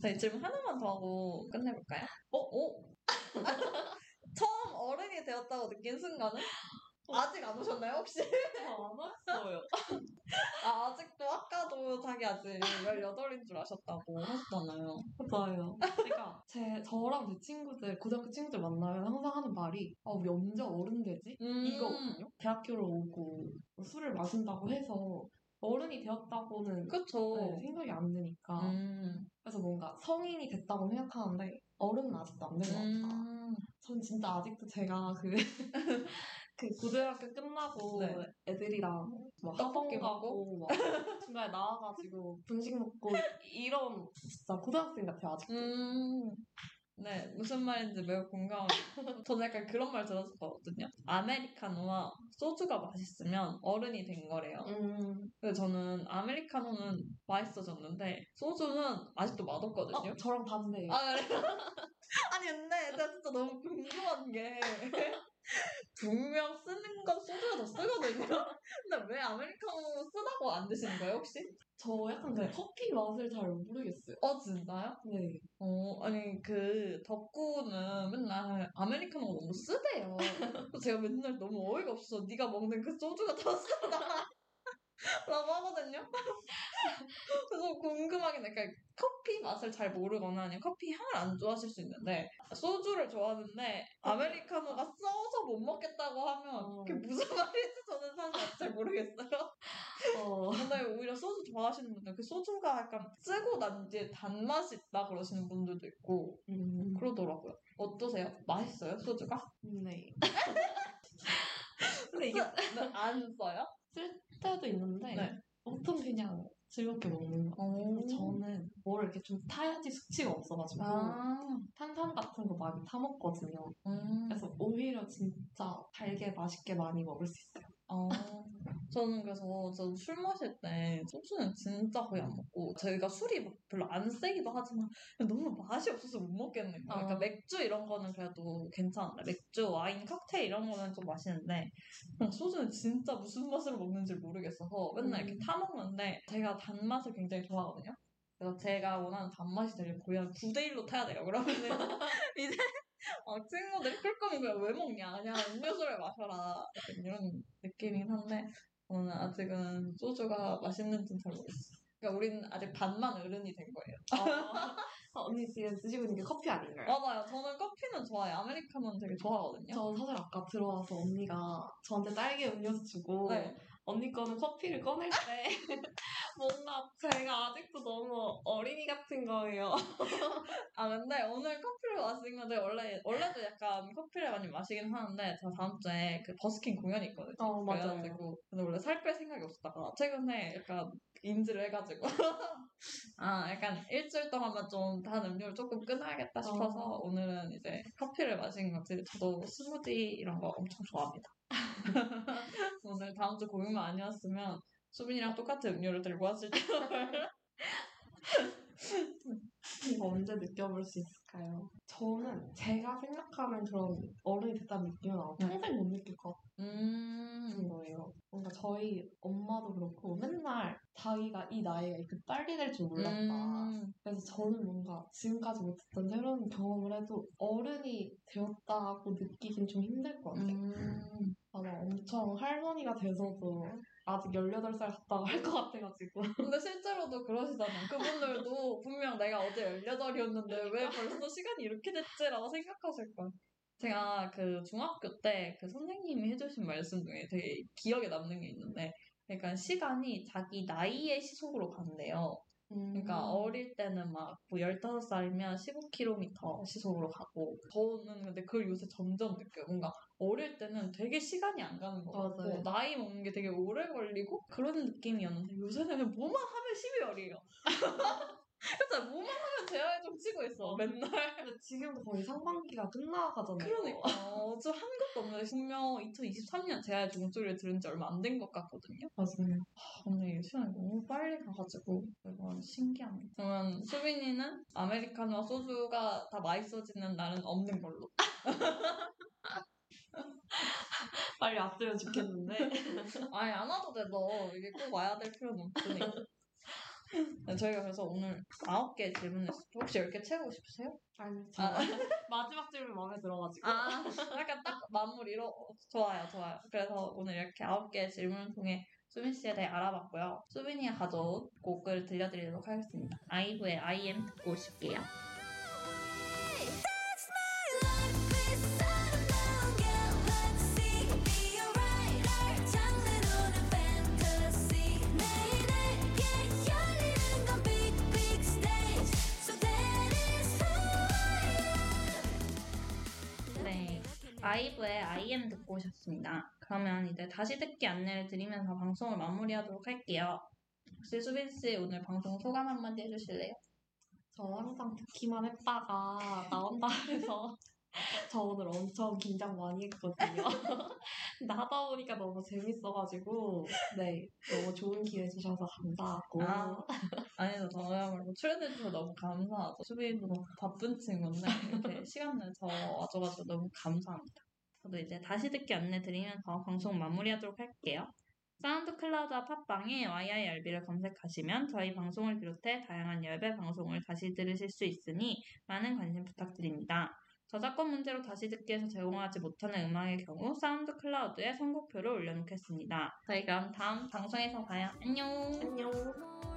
[SPEAKER 1] 저희 질문 하나만 더 하고 끝내볼까요? 어? 어? 처음 어른이 되었다고 느낀 순간은? 아직 안 오셨나요, 혹시?
[SPEAKER 2] 안 왔어요.
[SPEAKER 1] 아, 아직도 아까도 자기 아직 18인 줄 아셨다고 하셨잖아요.
[SPEAKER 2] 맞아요. 그러니까 제 저랑 제 친구들 고등학교 친구들 만나면 항상 하는 말이 아 우리 언제 어른 되지?
[SPEAKER 1] 음.
[SPEAKER 2] 이거거든요. 대학교를 오고 술을 마신다고 해서 어른이 되었다고는
[SPEAKER 1] 그쵸.
[SPEAKER 2] 네, 생각이 안 드니까
[SPEAKER 1] 음.
[SPEAKER 2] 그래서 뭔가 성인이 됐다고 생각하는데 어른은 아직도 안 된 것 같다.
[SPEAKER 1] 음.
[SPEAKER 2] 전 진짜 아직도 제가 그, 그 고등학교 끝나고
[SPEAKER 1] 네.
[SPEAKER 2] 애들이랑 뭐
[SPEAKER 1] 떡볶이
[SPEAKER 2] 학원 가고 막 중간에 나와가지고 분식 먹고 이런 진짜 고등학생 같아요 아직도.
[SPEAKER 1] 음. 네, 무슨 말인지 매우 공감합니다. 저는 약간 그런 말 들었었거든요. 아메리카노와 소주가 맛있으면 어른이 된 거래요.
[SPEAKER 2] 음.
[SPEAKER 1] 근데 저는 아메리카노는 맛있어졌는데 소주는 아직도 맛없거든요.
[SPEAKER 2] 어, 저랑 반대예요.
[SPEAKER 1] 아 그래? 아니 근데 나 진짜 너무 궁금한 게 분명 쓰는 건 소주가 더 쓰거든요. 근데 왜 아메리카노 쓰다고 안 드시는 거예요 혹시?
[SPEAKER 2] 저 약간 그
[SPEAKER 1] 네.
[SPEAKER 2] 커피 맛을 잘 모르겠어요.
[SPEAKER 1] 어 진짜요?
[SPEAKER 2] 네.
[SPEAKER 1] 어 아니 그 덕구는 맨날 아메리카노가 너무 쓰대요. 제가 맨날 너무 어이가 없어서 네가 먹는 그 소주가 더 쓰다. 라고 하거든요. 그래서 궁금하긴 해. 그러니까 커피 맛을 잘 모르거나 아니면 커피 향을 안 좋아하실 수 있는데 소주를 좋아하는데 아메리카노가 써서 못 먹겠다고 하면
[SPEAKER 2] 어.
[SPEAKER 1] 그게 무슨 말인지 저는 사실 잘 모르겠어요.
[SPEAKER 2] 어.
[SPEAKER 1] 근데 오히려 소주 좋아하시는 분들 그 소주가 약간 쓰고 난 뒤에 단맛이 있다 그러시는 분들도 있고
[SPEAKER 2] 음.
[SPEAKER 1] 그러더라고요. 어떠세요? 맛있어요 소주가?
[SPEAKER 2] 네. 근데 이게
[SPEAKER 1] 안 써요?
[SPEAKER 2] 쓸 때도 있는데
[SPEAKER 1] 네.
[SPEAKER 2] 보통 그냥 즐겁게 먹는 거.
[SPEAKER 1] 오.
[SPEAKER 2] 저는 뭘 이렇게 좀 타야지 숙취가 없어가지고
[SPEAKER 1] 아,
[SPEAKER 2] 탄산 같은 거 많이 타 먹거든요.
[SPEAKER 1] 음.
[SPEAKER 2] 그래서 오히려 진짜 달게 맛있게 많이 먹을 수 있어요.
[SPEAKER 1] 어, 저는 그래서 저 술 마실 때 소주는 진짜 거의 안 먹고 저희가 술이 막 별로 안 세기도 하지만 너무 맛이 없어서 못 먹겠는 거예요. 그러니까
[SPEAKER 2] 어.
[SPEAKER 1] 맥주 이런 거는 그래도 괜찮은데 맥주, 와인, 칵테일 이런 거는 좀 마시는데 소주는 진짜 무슨 맛으로 먹는지 모르겠어서 맨날 이렇게
[SPEAKER 2] 음.
[SPEAKER 1] 타 먹는데 제가 단맛을 굉장히 좋아하거든요. 그래서 제가 원하는 단맛이 되려면 거의 한 9대1로 타야 돼요. 그러면은 이제 어, 친구들이 끌 거면 그냥 왜 먹냐. 그냥 음료수를 마셔라. 이런 느낌이긴 한데 저는 아직은 소주가 맛있는지는 잘 모르겠어요. 그러니까 우리는 아직 반만 어른이 된 거예요.
[SPEAKER 2] 어, 언니 지금 드시고 있는 게 커피 아닌가요?
[SPEAKER 1] 맞아요. 저는 커피는 좋아해요. 아메리카노는 되게 좋아하거든요.
[SPEAKER 2] 저 사실 아까 들어와서 언니가 저한테 딸기 음료수 주고
[SPEAKER 1] 네.
[SPEAKER 2] 언니 거는 커피를 꺼낼 때 뭔가 제가 아직도 너무 어린이 같은 거예요.
[SPEAKER 1] 아 근데 오늘 커피를 마신 건데 원래 원래도 약간 커피를 많이 마시긴 하는데 저 다음 주에 그 버스킹 공연이 있거든요.
[SPEAKER 2] 어
[SPEAKER 1] 그래가지고 근데 원래 살 뺄 생각이 없었다가 최근에 약간 인지를 해가지고 아 약간 일주일 동안만 좀 단 음료를 조금 끊어야겠다 싶어서
[SPEAKER 2] 어.
[SPEAKER 1] 오늘은 이제 커피를 마신 거지 저도 스무디 이런 거 엄청 좋아합니다. 오늘 다음 주 공연만 아니었으면 수빈이랑 똑같은 음료를 들고 왔을 때
[SPEAKER 2] 이거 언제 느껴볼 수 있을까요? 저는 제가 생각하는 그런 어른이 됐다는 느낌은 아마 평생 못 느낄 것
[SPEAKER 1] 음,
[SPEAKER 2] 같은 거예요. 뭔가 저희 엄마도 그렇고 맨날 자기가 이 나이에 이렇게 빨리 될 줄 몰랐다.
[SPEAKER 1] 음,
[SPEAKER 2] 그래서 저는 뭔가 지금까지 못했던 새로운 경험을 해도 어른이 되었다고 느끼긴 좀 힘들 것 같아요.
[SPEAKER 1] 음.
[SPEAKER 2] 아마 엄청 할머니가 돼서도 아직 18살 같다고 할 것 같아가지고.
[SPEAKER 1] 근데 실제로도 그러시잖아요. 그분들도 분명 내가 어제 18이었는데 왜 벌써 시간이 이렇게 됐지라고 생각하실 거예요. 제가 그 중학교 때 그 선생님이 해주신 말씀 중에 되게 기억에 남는 게 있는데, 그러니까 시간이 자기 나이의 시속으로 간대요. 그러니까
[SPEAKER 2] 음.
[SPEAKER 1] 어릴 때는 막뭐 15살이면 15km 시속으로 가고, 저는 근데 그걸 요새 점점 느껴요. 뭔가 어릴 때는 되게 시간이 안 가는 것 같고,
[SPEAKER 2] 맞아요.
[SPEAKER 1] 나이 먹는 게 되게 오래 걸리고, 그런 느낌이었는데, 요새는 뭐만 하면 12월이에요. 그래서 뭐만 하면 제한을 좀 치고 있어, 맨날.
[SPEAKER 2] 근데 지금도 거의 상반기가 끝나가잖아요.
[SPEAKER 1] 그러니까. 어, 저 한국도 없는데, 분명 2023년 제한 종소리를 들은 지 얼마 안 된 것 같거든요.
[SPEAKER 2] 맞아요.
[SPEAKER 1] 아, 근데 시간이 너무 빨리 가가지고 이건 신기합니다. 그러면 수빈이는 아메리카노와 소주가 다 맛있어지는 날은 없는 걸로.
[SPEAKER 2] 빨리 왔으면 좋겠는데.
[SPEAKER 1] 아니 안 와도 돼 너. 이게 꼭 와야 될 필요는 없으니까. 네, 저희가 그래서 오늘 아홉 개 질문했어요. 혹시 10개 채우고 싶으세요?
[SPEAKER 2] 아니, 저
[SPEAKER 1] 아.
[SPEAKER 2] 마지막 질문 마음에 들어가지고.
[SPEAKER 1] 아, 약간 딱 마무리로 어, 좋아요, 좋아요. 그래서 오늘 이렇게 아홉 개 질문을 통해 수빈 씨에 대해 알아봤고요. 수빈이가 가져온 곡을 들려드리도록 하겠습니다. 아이브의 I am 듣고 오실게요.
[SPEAKER 3] 네. 아이브의 I am 듣고 오셨습니다. 그러면 이제 다시 듣기 안내를 드리면서 방송을 마무리하도록 할게요. 혹시 수빈 씨 오늘 방송 소감 한마디 해주실래요?
[SPEAKER 2] 저 항상 듣기만 했다가 나온다 해서 저 오늘 엄청 긴장 많이 했거든요. 근데 하다 보니까 너무 재밌어가지고 네 너무 좋은 기회 주셔서 감사하고
[SPEAKER 1] 아, 아니요, 저야말로 출연해주셔서 너무 감사하죠. 수빈도 너무 바쁜 친구인데 이렇게 시간 내서 와줘가지고 너무 감사합니다.
[SPEAKER 3] 저도 이제 다시 듣기 안내 드리면서 방송 마무리하도록 할게요. SoundCloud와 팟빵에 YIRB를 검색하시면 저희 방송을 비롯해 다양한 YIRB 방송을 다시 들으실 수 있으니 많은 관심 부탁드립니다. 저작권 문제로 다시 듣기에서 제공하지 못하는 음악의 경우 SoundCloud에 선곡표를 올려놓겠습니다. 저희 그럼 다음 방송에서 봐요. 안녕!
[SPEAKER 2] 안녕.